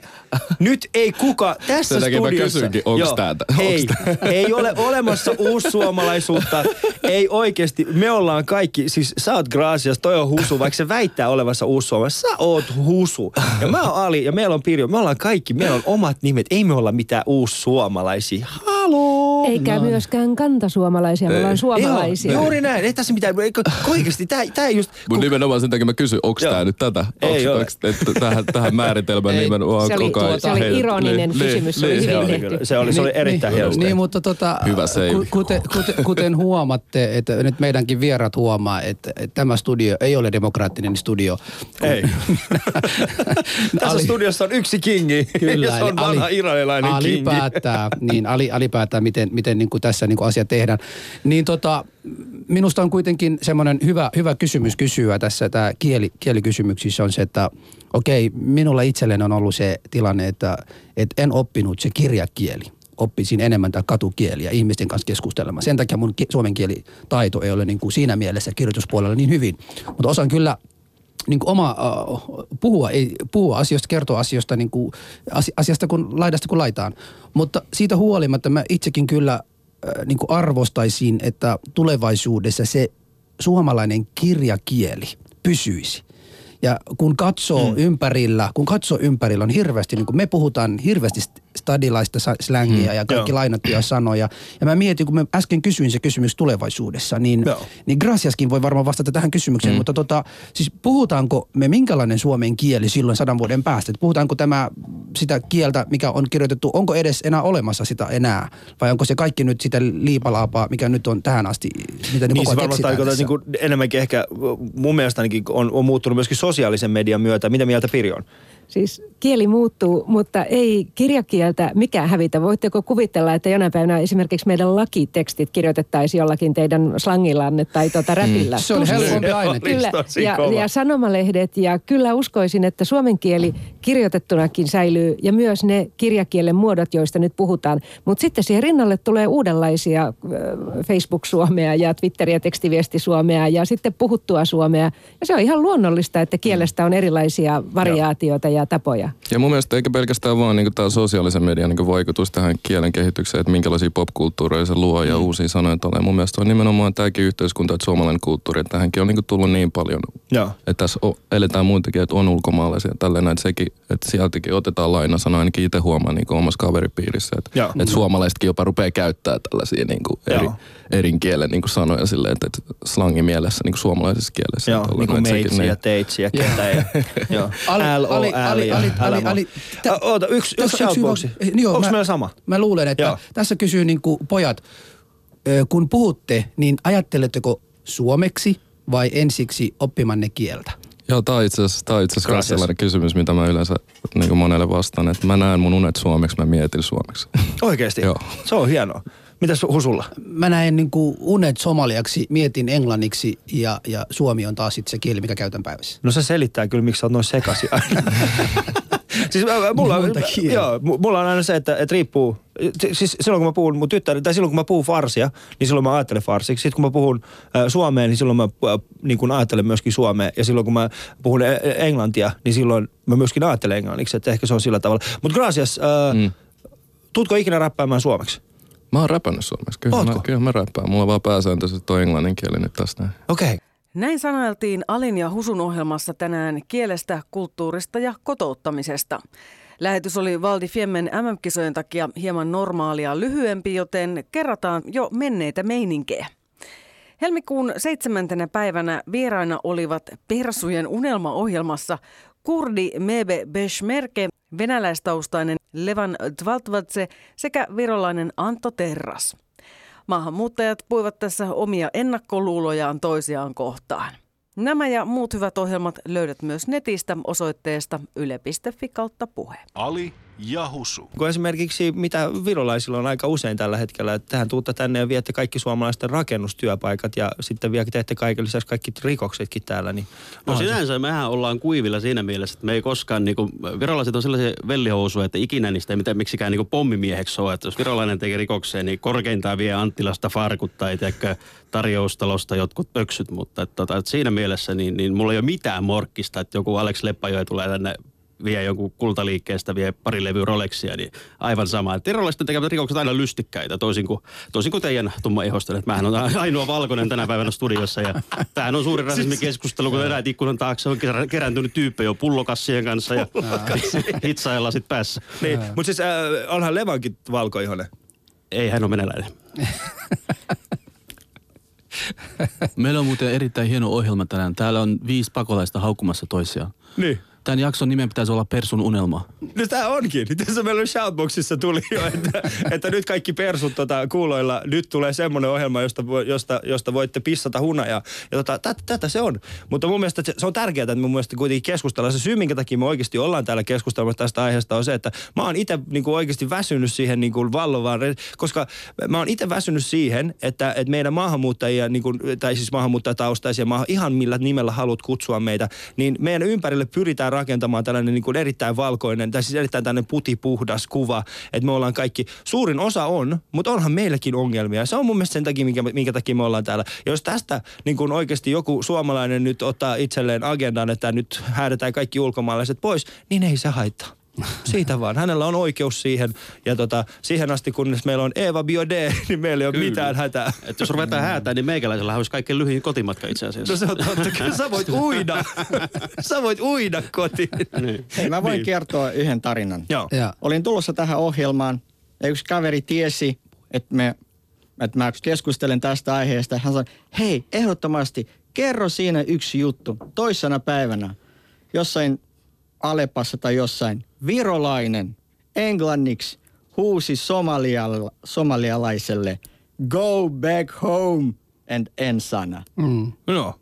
Nyt ei kuka tässä Sen takia mä studiossa... kysyinkin, onks Joo, tää- Ei, onks ei ole olemassa uussuomalaisuutta. ei oikeasti. Me ollaan kaikki, siis sä oot Gracias, toi on Husu, vaikka se väittää olevassa uussuomalaisuus. Sä oot Husu. Ja mä oon Ali ja meillä on Pirjo. Me ollaan kaikki, meillä on omat nimet. Ei me olla mitään uussuomalaisia. Haloo! Eikä myöskään kantasuomalaisia, me ollaan suomalaisia. Joo, juuri näin. Ei tässä mitään. Eikö, oikeasti, tää, tää just... Mutta nimenomaan sen takia mä kysyn, onko Joo. tämä nyt tätä? Ei Onks, ole. onks, että tähän, tähän määritelmään nimenomaan Se oli- koko ajan se oli ironinen kysymys, se oli hyvin Se oli, tehty. se oli, se oli erittäin niin, hienosti. Niin, mutta tota, Hyvä kuten, kuten, kuten huomaatte, että nyt meidänkin vierat huomaa, että, että tämä studio ei ole demokraattinen studio. Ei. Tässä Ali- studiossa on yksi kingi. Kyllä, ja se on vanha Ali- iranilainen Ali kingi. päättää, niin Ali, Ali päättää, miten, miten niin kuin tässä niin kuin asia tehdään. Niin tota, minusta on kuitenkin semmoinen hyvä, hyvä kysymys kysyä tässä, tämä kieli, kielikysymyksissä on se, että okei, minulla itselleen on ollut se tilanne, että, että en oppinut se kirjakieli. Oppisin enemmän tämä katukieliä ihmisten kanssa keskustelemaan. Sen takia mun suomen kielitaito ei ole niin kuin siinä mielessä kirjoituspuolella niin hyvin. Mutta osaan kyllä niin kuin oma uh, puhua, ei, puhua asioista, kertoa asioista niin kuin, asi, asiasta kun laidasta kun laitaan. Mutta siitä huolimatta mä itsekin kyllä uh, niin kuin arvostaisin, että tulevaisuudessa se suomalainen kirjakieli pysyisi. Ja kun katsoo mm. ympärillä, kun katsoo ympärillä on hirveästi, niin kuin me puhutaan hirveästi stadilaista sa- slangia ja kaikki Joo. lainattuja sanoja. Ja mä mietin, kun mä äsken kysyin se kysymys tulevaisuudessa, niin, Joo. niin Graciaskin voi varmaan vastata tähän kysymykseen, mutta tota, siis puhutaanko me minkälainen suomen kieli silloin sadan vuoden päästä? Et puhutaanko tämä sitä kieltä, mikä on kirjoitettu, onko edes enää olemassa sitä enää? Vai onko se kaikki nyt sitä liipalaapaa, mikä nyt on tähän asti, mitä Niin koko se ajan tarkoittaa tässä? niin kuin enemmänkin ehkä, mun mielestä ainakin on, on muuttunut myöskin sosiaalisen median myötä. Mitä mieltä Piri on? Siis kieli muuttuu, mutta ei kirjakieltä mikään hävitä. Voitteko kuvitella, että jonain päivänä esimerkiksi meidän lakitekstit kirjoitettaisiin jollakin teidän slangillanne tai tuota räpillä? Se oli Tuskin. helpompi aina. Kyllä, ja, ja sanomalehdet ja kyllä uskoisin, että suomen kieli kirjoitettunakin säilyy ja myös ne kirjakielen muodot, joista nyt puhutaan. Mutta sitten siihen rinnalle tulee uudenlaisia Facebook-suomea ja Twitter- ja tekstiviesti-suomea ja sitten puhuttua suomea. Ja se on ihan luonnollista, että kielestä on erilaisia variaatioita ja tapoja. Ja mun mielestä eikä pelkästään vaan niin tämä sosiaalisen median niin vaikutus tähän kielen kehitykseen, että minkälaisia popkulttuureja se luo ja uusia sanoja tulee. Mun mielestä on nimenomaan tämäkin yhteiskunta, että suomalainen kulttuuri, että tähänkin on niin tullut niin paljon. Joo. Että tässä o- eletään muitakin, että on ulkomaalaisia tälleen, että sekin, että sieltäkin otetaan lainasana, ainakin itse huomaan niin omassa kaveripiirissä, että, Joo. että suomalaisetkin jopa rupeaa käyttää tällaisia niin kuin eri, Joo. erin kielen niin kuin sanoja silleen, että, että slangi mielessä niin kuin suomalaisessa kielessä. Joo, että niin kuin meitsi ja teitsi ja ketä ja joo. Ali- L, O, Ali- Oota, yksi, yksi shoutboxi. niin Onko meillä sama? Mä luulen, että Joo. tässä kysyy niin kuin pojat, kun puhutte, niin ajatteletteko suomeksi vai ensiksi oppimanne kieltä? Joo, tämä on itse asiassa, tää on itse asiassa Gracias. sellainen kysymys, mitä mä yleensä niin kuin monelle vastaan, että mä näen mun unet suomeksi, mä mietin suomeksi. Oikeesti? Joo. Se on hienoa. Mitäs Husulla? Mä näen niin kuin unet somaliaksi, mietin englanniksi ja, ja suomi on taas sitten se kieli, mikä käytän päivässä. No se selittää kyllä, miksi sä oot noin sekaisin aina. siis ä, ä, mulla, kieltä. joo, mu- mulla on aina se, että, että riippuu. Siis silloin kun mä puhun mun tyttärille, tai silloin kun mä puhun farsia, niin silloin mä ajattelen farsiksi. Sitten kun mä puhun ä, suomea, niin silloin mä ä, niin kun ajattelen myöskin suomea. Ja silloin kun mä puhun ä, englantia, niin silloin mä myöskin ajattelen englanniksi. Että ehkä se on sillä tavalla. Mutta Gracias, äh, mm. tuutko ikinä räppäämään suomeksi? Mä oon räpännyt suomeksi, kyllä, Ootko? mä, kyllä mä räppään. Mulla vaan pääsääntöisesti toi englannin kieli nyt tästä. Okei. Okay. Näin sanailtiin Alin ja Husun ohjelmassa tänään kielestä, kulttuurista ja kotouttamisesta. Lähetys oli Valdi Fiemmen MM-kisojen takia hieman normaalia lyhyempi, joten kerrataan jo menneitä meininkejä. Helmikuun seitsemäntenä päivänä vieraina olivat Persujen unelmaohjelmassa kurdi Mebe Beshmerke, venäläistaustainen Levan Dvaltvatse sekä virolainen Anto Terras. Maahanmuuttajat puivat tässä omia ennakkoluulojaan toisiaan kohtaan. Nämä ja muut hyvät ohjelmat löydät myös netistä osoitteesta yle.fi kautta puhe. Ali ja Husu. Kun esimerkiksi mitä virolaisilla on aika usein tällä hetkellä, että tähän tuutte tänne ja viette kaikki suomalaisten rakennustyöpaikat ja sitten vielä teette kaiken lisäksi kaikki rikoksetkin täällä. Niin No on se- sinänsä mehän ollaan kuivilla siinä mielessä, että me ei koskaan, niin kuin, virolaiset on sellaisia vellihousuja, että ikinä niistä ei mitään miksikään niin pommimieheksi ole. Että jos virolainen tekee rikokseen, niin korkeintaan vie Anttilasta farkut tai tiedätkö, tarjoustalosta jotkut öksyt, mutta että, tota, että siinä mielessä niin, niin mulla ei ole mitään morkkista, että joku Alex Leppäjoe tulee tänne vie jonkun kultaliikkeestä, vie pari levyä Rolexia, niin aivan sama. Että Virolaisten tekevät rikokset aina lystikkäitä, toisin kuin, toisin kuin teidän tumma ihosten. Että mähän on ainoa valkoinen tänä päivänä studiossa ja tämähän on suuri rasismikeskustelu, kun eräät ikkunan taakse on kerä- kerääntynyt tyyppejä jo pullokassien kanssa ja hitsailla sit päässä. Niin, mutta siis äh, onhan Levankin valkoihonen. Ei hän ole venäläinen. Meillä on muuten erittäin hieno ohjelma tänään. Täällä on viisi pakolaista haukkumassa toisiaan. Niin. Tämän jakson nimen pitäisi olla Persun unelma. No tää onkin. Tässä meillä shoutboxissa tuli jo, että, että nyt kaikki persut tota, kuuloilla, nyt tulee semmoinen ohjelma, josta, josta, josta voitte pissata hunajaa. Ja tota, tätä, tätä se on. Mutta mun mielestä se, se on tärkeää, että mun mielestä kuitenkin keskustellaan. Se syy, minkä takia me oikeasti ollaan täällä keskustelemassa tästä aiheesta on se, että mä oon itse niin oikeasti väsynyt siihen niin kuin vallovaan, koska mä oon itse väsynyt siihen, että, että meidän maahanmuuttajia, niin kuin, tai siis maahanmuuttajataustaisia, maahan, ihan millä nimellä haluat kutsua meitä, niin meidän ympärille pyritään rakentamaan tällainen niin kuin erittäin valkoinen, tai siis erittäin tällainen putipuhdas kuva, että me ollaan kaikki, suurin osa on, mutta onhan meilläkin ongelmia. Se on mun mielestä sen takia, minkä, minkä takia me ollaan täällä. Ja jos tästä niin kuin oikeasti joku suomalainen nyt ottaa itselleen agendan, että nyt häädetään kaikki ulkomaalaiset pois, niin ei se haittaa. Siitä vaan. Hänellä on oikeus siihen. Ja tota, siihen asti, kunnes meillä on Eva Biode, niin meillä ei ole Kyllä. mitään hätää. Että jos ruvetaan häätää, niin meikäläisellä olisi kaikkein lyhyin kotimatka itse asiassa. No se on totta. Kyllä sä voit uida. sä voit uida kotiin. Niin. Hei, mä voin Niin. kertoa yhden tarinan. Joo. Ja. Olin tulossa tähän ohjelmaan ja yksi kaveri tiesi, että, me, että mä keskustelen tästä aiheesta. Hän sanoi, hei, ehdottomasti kerro siinä yksi juttu. Toissana päivänä jossain Alepassa tai jossain virolainen englanniksi huusi somaliala, somalialaiselle go back home and ensana. Mm. No.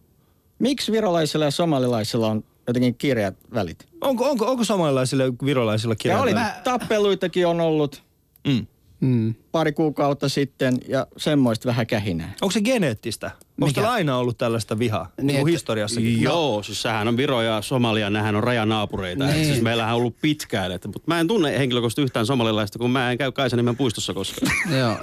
Miksi virolaisilla ja somalilaisilla on jotenkin kireät välit? Onko, onko, onko samanlaisilla virolaisilla Ja kirjoilla? oli, tappeluitakin on ollut Mm. Mm. pari kuukautta sitten ja semmoista vähän kähinää. Onko se geneettistä? Onko teillä aina ollut tällaista vihaa? Niin, niin historiassakin. Joo, siis sehän on Viro ja Somalia, nehän on rajanaapureita. Niin. Siis meillähän on ollut pitkään, että, mutta mä en tunne henkilökohtaisesti yhtään somalilaista, kun mä en käy Kaisaniemen puistossa koskaan. Joo.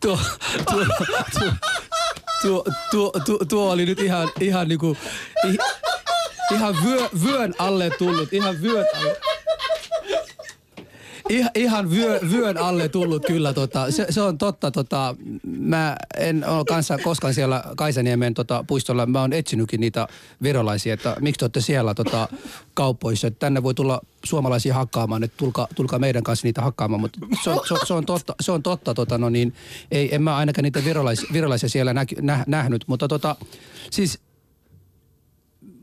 tuo, tuo, tuo, tuo, tuo, tuo, tuo oli nyt ihan, ihan niinku, ihan vyö, vyön alle tullut, ihan vyön alle. Ihan, ihan vyö, vyön alle tullut kyllä. Tota, se, se, on totta. Tota, mä en ole kanssa koskaan siellä Kaisaniemen tota, puistolla. Mä oon etsinytkin niitä virolaisia, että miksi te olette siellä tota, kaupoissa. Että tänne voi tulla suomalaisia hakkaamaan, että tulkaa, tulkaa meidän kanssa niitä hakkaamaan. Mutta se on, se, se on totta, se on totta tota, no niin, ei, en mä ainakaan niitä virolaisia, virolaisia siellä näky, nä, nähnyt. Mutta tota, siis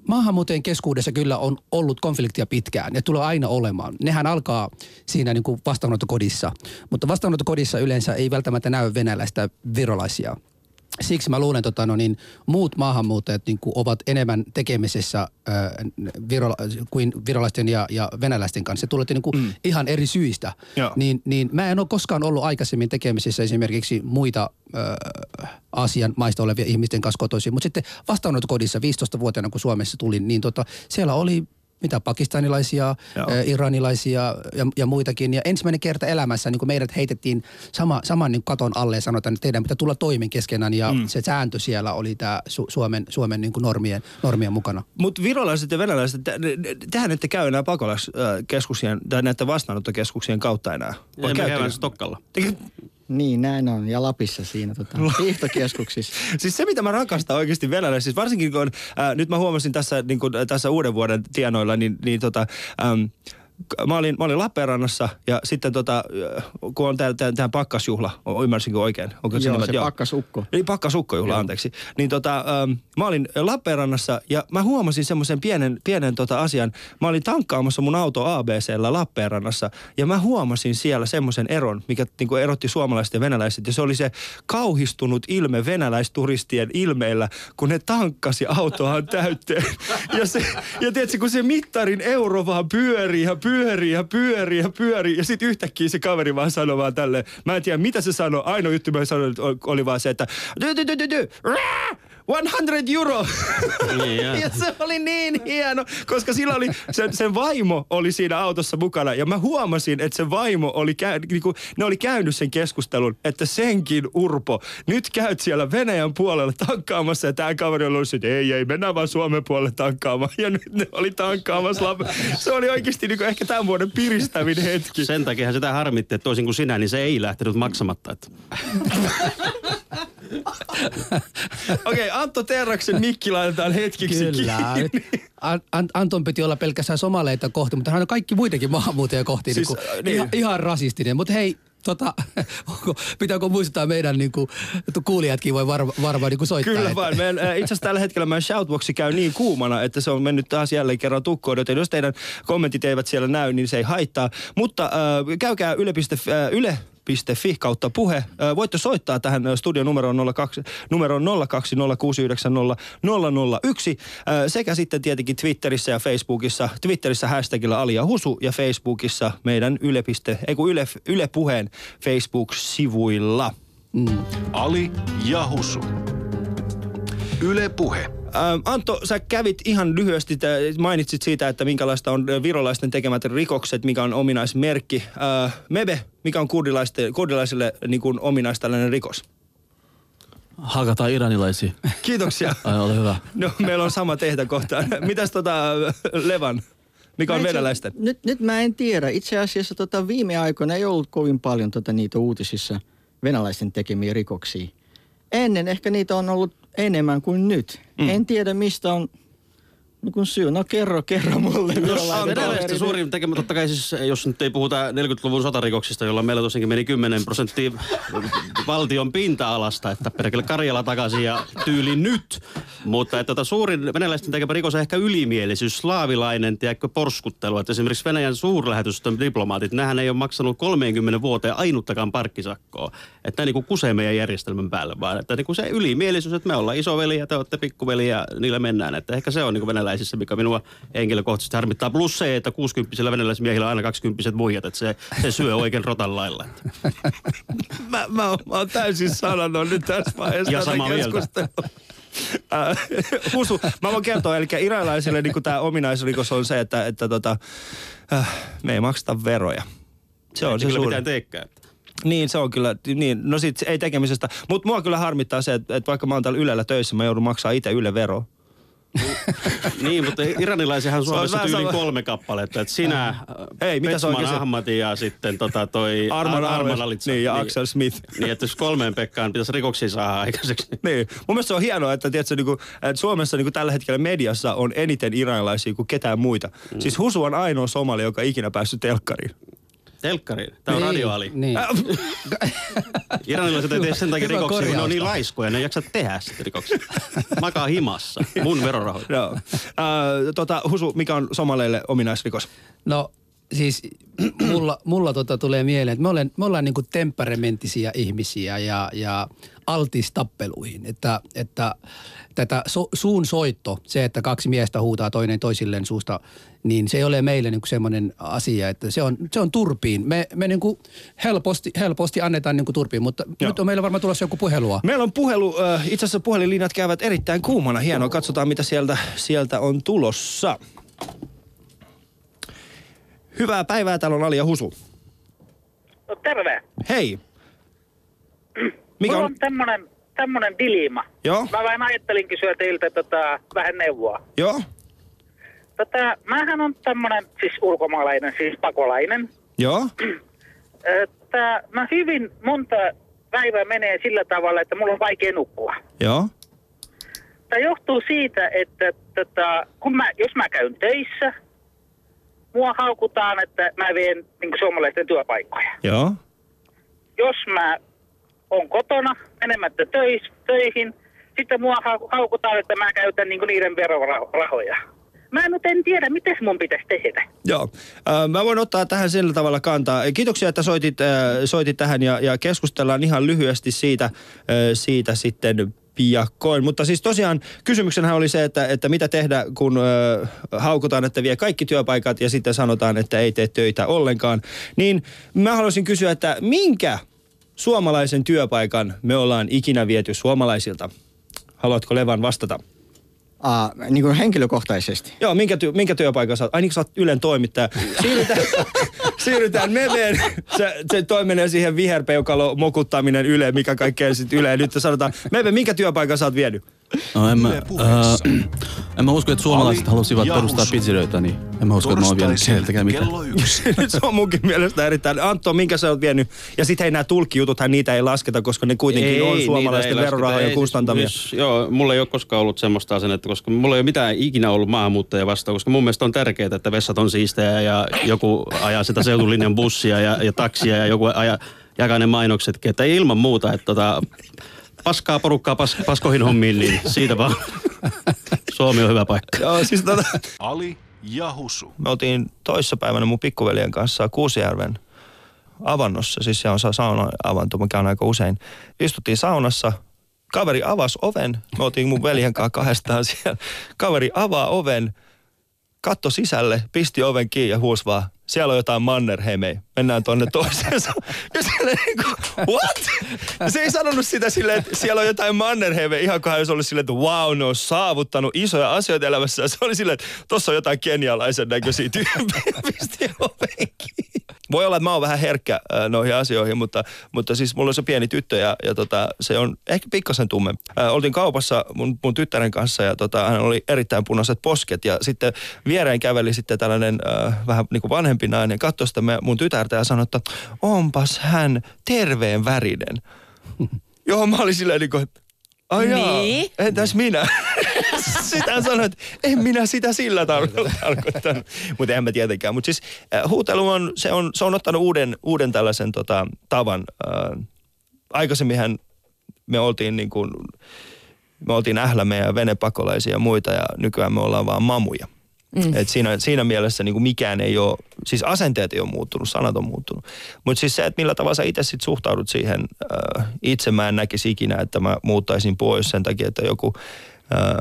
maahanmuuttajien keskuudessa kyllä on ollut konfliktia pitkään ja tulee aina olemaan. Nehän alkaa siinä niin kuin vastaanottokodissa, mutta vastaanottokodissa yleensä ei välttämättä näy venäläistä virolaisia. Siksi mä luulen, tota, no niin, muut maahanmuuttajat niin kuin ovat enemmän tekemisessä äh, virola, kuin virolaisten ja, ja venäläisten kanssa. Se tulette niin kuin mm. ihan eri syistä. Joo. Niin, niin mä en ole koskaan ollut aikaisemmin tekemisissä esimerkiksi muita äh, Aasian maista olevia ihmisten kanssa kotoisin. Mutta sitten vastaanottokodissa 15-vuotiaana, kun Suomessa tulin, niin tota, siellä oli mitä pakistanilaisia, Joo. iranilaisia ja, ja muitakin. Ja ensimmäinen kerta elämässä niin kuin meidät heitettiin sama, saman niin katon alle ja sanotaan, että teidän pitää tulla toimen keskenään. Ja mm. se sääntö siellä oli tämä Su- Suomen, Suomen niin kuin normien, normien mukana. Mutta virolaiset ja venäläiset, tehän ette käy enää pakolaiskeskuksien tai näiden vastaanottokeskuksien kautta enää. Ei me käydään Stokkalla. Niin, näin on. Ja Lapissa siinä tota, hiihtokeskuksissa. Siis se, mitä mä rakastan oikeasti venäläisissä, siis varsinkin kun ää, nyt mä huomasin tässä, niin kun, tässä uuden vuoden tienoilla, niin, niin tota, k- Mä olin, mä olin Lappeenrannassa ja sitten tota, kun on tämä, tämä, tämä pakkasjuhla, ymmärsinkö oikein? Onko Joo, nimet? se pakkasukko. Niin pakkasukkojuhla, anteeksi. Niin tota, ähm, mä olin Lappeenrannassa ja mä huomasin semmoisen pienen, pienen tota asian. Mä olin tankkaamassa mun auto ABCllä Lappeenrannassa ja mä huomasin siellä semmoisen eron, mikä niinku erotti suomalaiset ja venäläiset. Ja se oli se kauhistunut ilme venäläisturistien ilmeillä, kun ne tankkasi autoaan täyteen. Ja, se, ja tiedätkö, kun se mittarin euro vaan pyörii ja pyörii ja pyörii ja pyörii. Ja sitten yhtäkkiä se kaveri vaan sanoi vaan tälleen. Mä en tiedä, mitä se sanoi. Ainoa juttu, mä sanoin, oli vaan se, että... 100 euro. Niin, ja se oli niin hieno, koska sillä oli, sen, sen vaimo oli siinä autossa mukana. Ja mä huomasin, että se vaimo oli, käy, niinku, ne oli käynyt sen keskustelun, että senkin Urpo, nyt käyt siellä Venäjän puolella tankkaamassa. Ja tämä kaveri oli ollut, että ei, ei, mennään vaan Suomen puolelle tankkaamaan. Ja nyt ne oli tankkaamassa. Lap- Se oli oikeasti niinku ehkä tämän vuoden piristävin hetki. Sen takia sitä harmitti, että toisin kuin sinä, niin se ei lähtenyt maksamatta. Että. Okei, Antto Terraksen mikki laitetaan hetkiksi Kyllä. kiinni. An- An- Anton piti olla pelkästään somaleita kohti, mutta hän on kaikki muitakin maahanmuuttajia kohti. Siis, niin äh, kuin, niin. ihan, ihan rasistinen. Mutta hei, tota, onko- pitääkö muistuttaa meidän niin kuin, kuulijatkin voi varma, varmaan niin soittaa. Kyllä vaan. Meidän, äh, itse asiassa tällä hetkellä meidän shoutboxi käy niin kuumana, että se on mennyt taas jälleen kerran tukkoon. Joten jos teidän kommentit eivät siellä näy, niin se ei haittaa. Mutta äh, käykää yle.fi, äh, yle Fi kautta puhe. Voitte soittaa tähän studion numeroon 02, numeroon 020690001 ö, sekä sitten tietenkin Twitterissä ja Facebookissa. Twitterissä hashtagilla Ali ja Husu ja Facebookissa meidän yle, ei kun yle, yle Puheen Facebook-sivuilla. Ali ja Husu. Yle Puhe. Ä, Antto, sä kävit ihan lyhyesti, mainitsit siitä, että minkälaista on ö, virolaisten tekemät rikokset, mikä on ominaismerkki. Ä, Mebe, mikä on kurdilaisten, kurdilaisille niin kuin ominais tällainen rikos? Hakataan iranilaisia. Kiitoksia. Ai, ole hyvä. No, meillä on sama tehtä kohta. Mitäs tota Levan? Mikä on venäläisten? Nyt, nyt mä en tiedä. Itse asiassa tota, viime aikoina ei ollut kovin paljon tota, niitä uutisissa venäläisten tekemiä rikoksia. Ennen ehkä niitä on ollut enemmän kuin nyt. Mm. En tiedä mistä on niin kun syy. No kerro, kerro mulle. Venäläisten suurin tekemä, totta kai siis, jos nyt ei puhuta 40-luvun sotarikoksista, jolla meillä tosiaankin meni 10 prosenttia valtion pinta-alasta, että perkele Karjala takaisin ja tyyli nyt. Mutta että tota, suurin venäläisten tekemä rikos on ehkä ylimielisyys, slaavilainen, tiedätkö, porskuttelu. Että esimerkiksi Venäjän suurlähetystön diplomaatit, nehän ei ole maksanut 30 vuoteen ainuttakaan parkkisakkoa. Että niin kuin kusee meidän järjestelmän päälle, vaan että niin kuin se ylimielisyys, että me ollaan isoveli ja te olette pikkuveli ja niillä mennään. Että ehkä se on niin kuin venäläisissä, mikä minua henkilökohtaisesti harmittaa. Plus se, että 60 venäläismiehillä on aina 20 muijat, että se, se syö oikein rotan lailla. Mä, mä, oon, mä oon täysin sanonut nyt tässä vaiheessa Ja samaa mieltä. keskustelua. Äh, Husu, mä voin kertoa, eli iranilaisille niin tämä ominaisrikos on se, että, että tota, äh, me ei makseta veroja. Se on Ei se kyllä suuri. mitään teekään. Niin, se on kyllä, niin, no sit ei tekemisestä. Mutta mua kyllä harmittaa se, että, että vaikka mä oon täällä Ylellä töissä, mä joudun maksaa itse Yle vero. Niin, mutta iranilaisiahan Suomessa tyyliin sama- kolme kappaletta. Että sinä, Ei, mitä Petsman se- Ahmad ja sitten tota toi Arman Ar- Alves, Alitsa. niin, ja Axel Smith. Niin, että jos kolmeen Pekkaan pitäisi rikoksia saada aikaiseksi. Niin. Mun mielestä se on hienoa, että, tiedätkö, niin kuin, että Suomessa niin kuin tällä hetkellä mediassa on eniten iranilaisia kuin ketään muita. Mm. Siis Husu on ainoa somali, joka on ikinä päässyt telkkariin. Telkkariin. Tämä on Niin, radioali. Niin. Äh, Iranilaiset ei tee sen takia rikoksia, kun ne on korjausta. niin laiskoja, ne ei jaksa tehdä sitten rikoksia. Makaa himassa. Mun verorahoja. Joo. Äh, tota, Husu, mikä on somaleille ominaisrikos? No siis mulla, mulla tota tulee mieleen, että me, olen, me ollaan niinku temperamenttisia ihmisiä ja, ja altis tappeluihin. Että, että tätä so, suun soitto, se, että kaksi miestä huutaa toinen toisilleen suusta, niin se ei ole meille niinku semmoinen asia, että se on, se on turpiin. Me, me niinku helposti, helposti annetaan niinku turpiin, mutta. Joo. nyt on meillä varmaan tulossa joku puhelua. Meillä on puhelu, äh, itse asiassa puhelinlinjat käyvät erittäin kuumana. Hienoa, katsotaan mitä sieltä, sieltä on tulossa. Hyvää päivää, täällä on Ali ja Husu. No terve. Hei. Mikä Mulla on? on tämmönen, tämmönen dilema. Joo, Mä vain ajattelin kysyä teiltä tota, vähän neuvoa. joo, Tota, mähän on tämmönen siis ulkomaalainen, siis pakolainen. joo. Että mä hyvin monta päivää menee sillä tavalla, että mulla on vaikea nukkua. Joo, Tämä johtuu siitä, että tota, kun mä, jos mä käyn töissä, mua haukutaan, että mä vien niin suomalaisten työpaikkoja. joo. jos mä on kotona menemättä töis, töihin, sitten mua hau- haukutaan, että mä käytän niinku niiden verorahoja. Mä nyt en tiedä, miten mun pitäisi tehdä. Joo, mä voin ottaa tähän sillä tavalla kantaa. Kiitoksia, että soitit, soitit tähän ja, ja keskustellaan ihan lyhyesti siitä, siitä sitten piakkoin. Mutta siis tosiaan kysymyksenhän oli se, että, että mitä tehdä, kun äh, haukutaan, että vie kaikki työpaikat ja sitten sanotaan, että ei tee töitä ollenkaan. Niin mä haluaisin kysyä, että minkä suomalaisen työpaikan me ollaan ikinä viety suomalaisilta? Haluatko Levan vastata? Aa, niin kuin henkilökohtaisesti. Joo, minkä, ty- minkä työpaikan sä oot? Ai niin, kun sä oot Ylen toimittaja. Siirrytään, siirrytään meveen. Se, se toi menee siihen viherpeukalo mokuttaminen Yle, mikä kaikkea sitten Yle. Nyt sanotaan, Meve, minkä työpaikan sä oot vienyt? No en mä, äh, en mä usko, että suomalaiset Ali halusivat ja perustaa Husu. pizzerioita, niin en mä usko, että mä oon vienyt sieltäkään mitään. Nyt se on munkin mielestä erittäin. Antto, minkä sä oot vienyt? Ja sitten hei, nämä tulkkijututhan, niitä ei lasketa, koska ne kuitenkin on niitä suomalaisten ei verorahojen Ei, kustantamia. Siis, joo, mulla ei ole koskaan ollut semmoista asennetta, koska mulla ei ole mitään ikinä ollut maahanmuuttajia vastaan, koska mun mielestä on tärkeää, että vessat on siistejä ja joku ajaa sitä seutulinjan bussia ja, ja taksia ja joku ajaa, jakaa ne mainoksetkin. Että ilman muuta, että tota, paskaa porukkaa pas, paskoihin hommiin, niin siitä vaan Suomi on hyvä paikka. Joo, siis tota, Ali ja Husu. me oltiin toissapäivänä mun pikkuveljen kanssa Kuusijärven avannossa, siis se on sa- sauna avanto, mikä on aika usein. Istuttiin saunassa, kaveri avasi oven, me oltiin mun veljen kanssa kahdestaan siellä. Kaveri avaa oven, katto sisälle, pisti oven kiinni ja huusi vaan, siellä on jotain Mannerheimei, mennään tonne toiseen. Ja siellä niin kuin, what? Ja se ei sanonut sitä silleen, että siellä on jotain Mannerheimei, ihan kun hän olisi ollut silleen, että wow, ne on saavuttanut isoja asioita elämässä. Se oli silleen, että tossa on jotain kenialaisen näköisiä tyyppejä, pisti oven kiinni. Voi olla, että mä oon vähän herkkä äh, noihin asioihin, mutta, mutta siis mulla on se pieni tyttö ja, ja tota, se on ehkä pikkasen tumme. Äh, oltiin kaupassa mun, mun tyttären kanssa ja tota, hän oli erittäin punaiset posket ja sitten viereen käveli sitten tällainen äh, vähän niin kuin vanhempi nainen, katsoi sitä mun tytärtä ja sanoi, että onpas hän terveen värinen. Johon mä olin silleen niin kuin, että ai jaa, Niin? entäs minä? Sitten hän sanoi, että en minä sitä sillä tarko- tarkoittanut. Mutta en mä tietenkään. Mutta siis äh, huutelu on, se on, se on ottanut uuden, uuden tällaisen tota, tavan. Äh, aikaisemminhan me oltiin niin kuin, me oltiin ählämejä ja venepakolaisia ja muita ja nykyään me ollaan vaan mamuja. Mm. Et siinä, siinä mielessä niin kuin mikään ei ole, siis asenteet ei ole muuttunut, sanat on muuttunut. Mutta siis se, että millä tavalla sä itse sit suhtaudut siihen, äh, itse mä en näkisi ikinä, että mä muuttaisin pois sen takia, että joku,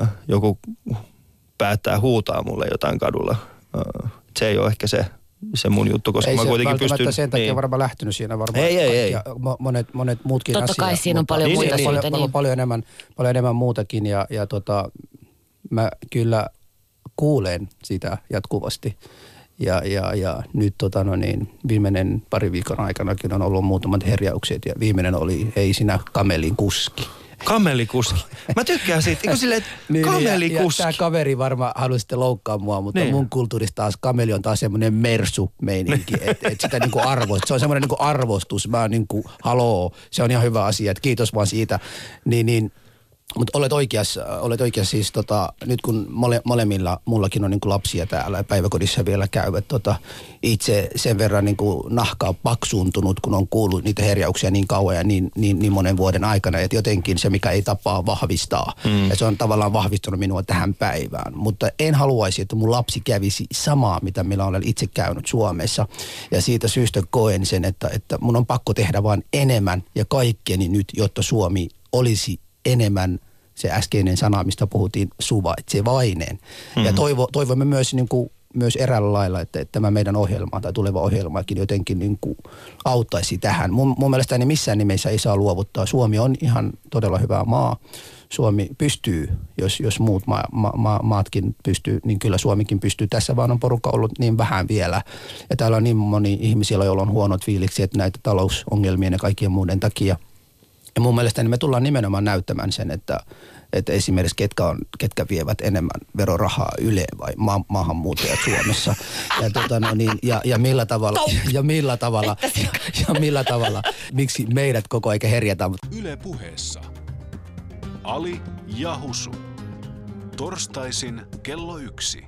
äh, joku päättää huutaa mulle jotain kadulla. Äh, se ei ole ehkä se, se mun juttu, koska ei mä kuitenkin pystyn... sen takia niin. varmaan lähtenyt siinä varmaan. Ei, ei, ei. Monet, monet muutkin Totta asiat. kai siinä on paljon muita paljon, syitä, paljon, niin. paljon, enemmän, paljon enemmän muutakin ja, ja tota, mä kyllä kuulen sitä jatkuvasti. Ja, ja, ja nyt tota, no niin, viimeinen pari viikon aikana kyllä on ollut muutamat herjaukset ja viimeinen oli ei sinä kamelin kuski. Kamelikuski. Mä tykkään siitä. Niin kuin silleen, että Niin, niin, kamelikuski. tämä kaveri varmaan halusi sitten loukkaa mua, mutta Niin. niin. mun kulttuurissa taas kameli on taas semmoinen mersu-meininki, että et sitä niinku arvost, se on semmoinen niinku arvostus, mä oon niinku, haloo, se on ihan hyvä asia, että kiitos vaan siitä, niin, niin mutta olet oikeassa, olet oikeassa siis tota, nyt kun mole, molemmilla, mullakin on niinku lapsia täällä ja päiväkodissa vielä käyvät, tota, itse sen verran niinku nahkaa paksuuntunut, kun on kuullut niitä herjauksia niin kauan ja niin, niin, niin monen vuoden aikana, että jotenkin se, mikä ei tapaa, vahvistaa. Mm. Ja se on tavallaan vahvistanut minua tähän päivään. Mutta en haluaisi, että mun lapsi kävisi samaa, mitä minä olen itse käynyt Suomessa. Ja siitä syystä koen sen, että, että mun on pakko tehdä vaan enemmän ja kaikkeni nyt, jotta Suomi olisi enemmän se äskeinen sana, mistä puhuttiin, suvaitsevainen. Mm-hmm. Ja toivo, toivomme myös, niin kuin, myös eräällä lailla, että, että tämä meidän ohjelma tai tuleva ohjelmakin jotenkin niin kuin auttaisi tähän. Mun, mun mielestä missään nimessä ei saa luovuttaa. Suomi on ihan todella hyvä maa. Suomi pystyy, jos, jos muut ma, ma, ma, maatkin pystyy, niin kyllä Suomikin pystyy. Tässä vaan on porukka ollut niin vähän vielä. Ja täällä on niin moni ihmisillä, joilla on huonot fiiliksi, että näitä talousongelmien ja kaikkien muiden takia – ja mun mielestä niin me tullaan nimenomaan näyttämään sen, että, että esimerkiksi ketkä, on, ketkä vievät enemmän verorahaa Yleen vai ma- maahanmuuttajat Suomessa. Ja, tota, no niin, ja, ja, millä tavalla, ja millä tavalla, ja, ja millä tavalla, miksi meidät koko aika herjätään. Yle puheessa. Ali ja Husu. Torstaisin kello yksi.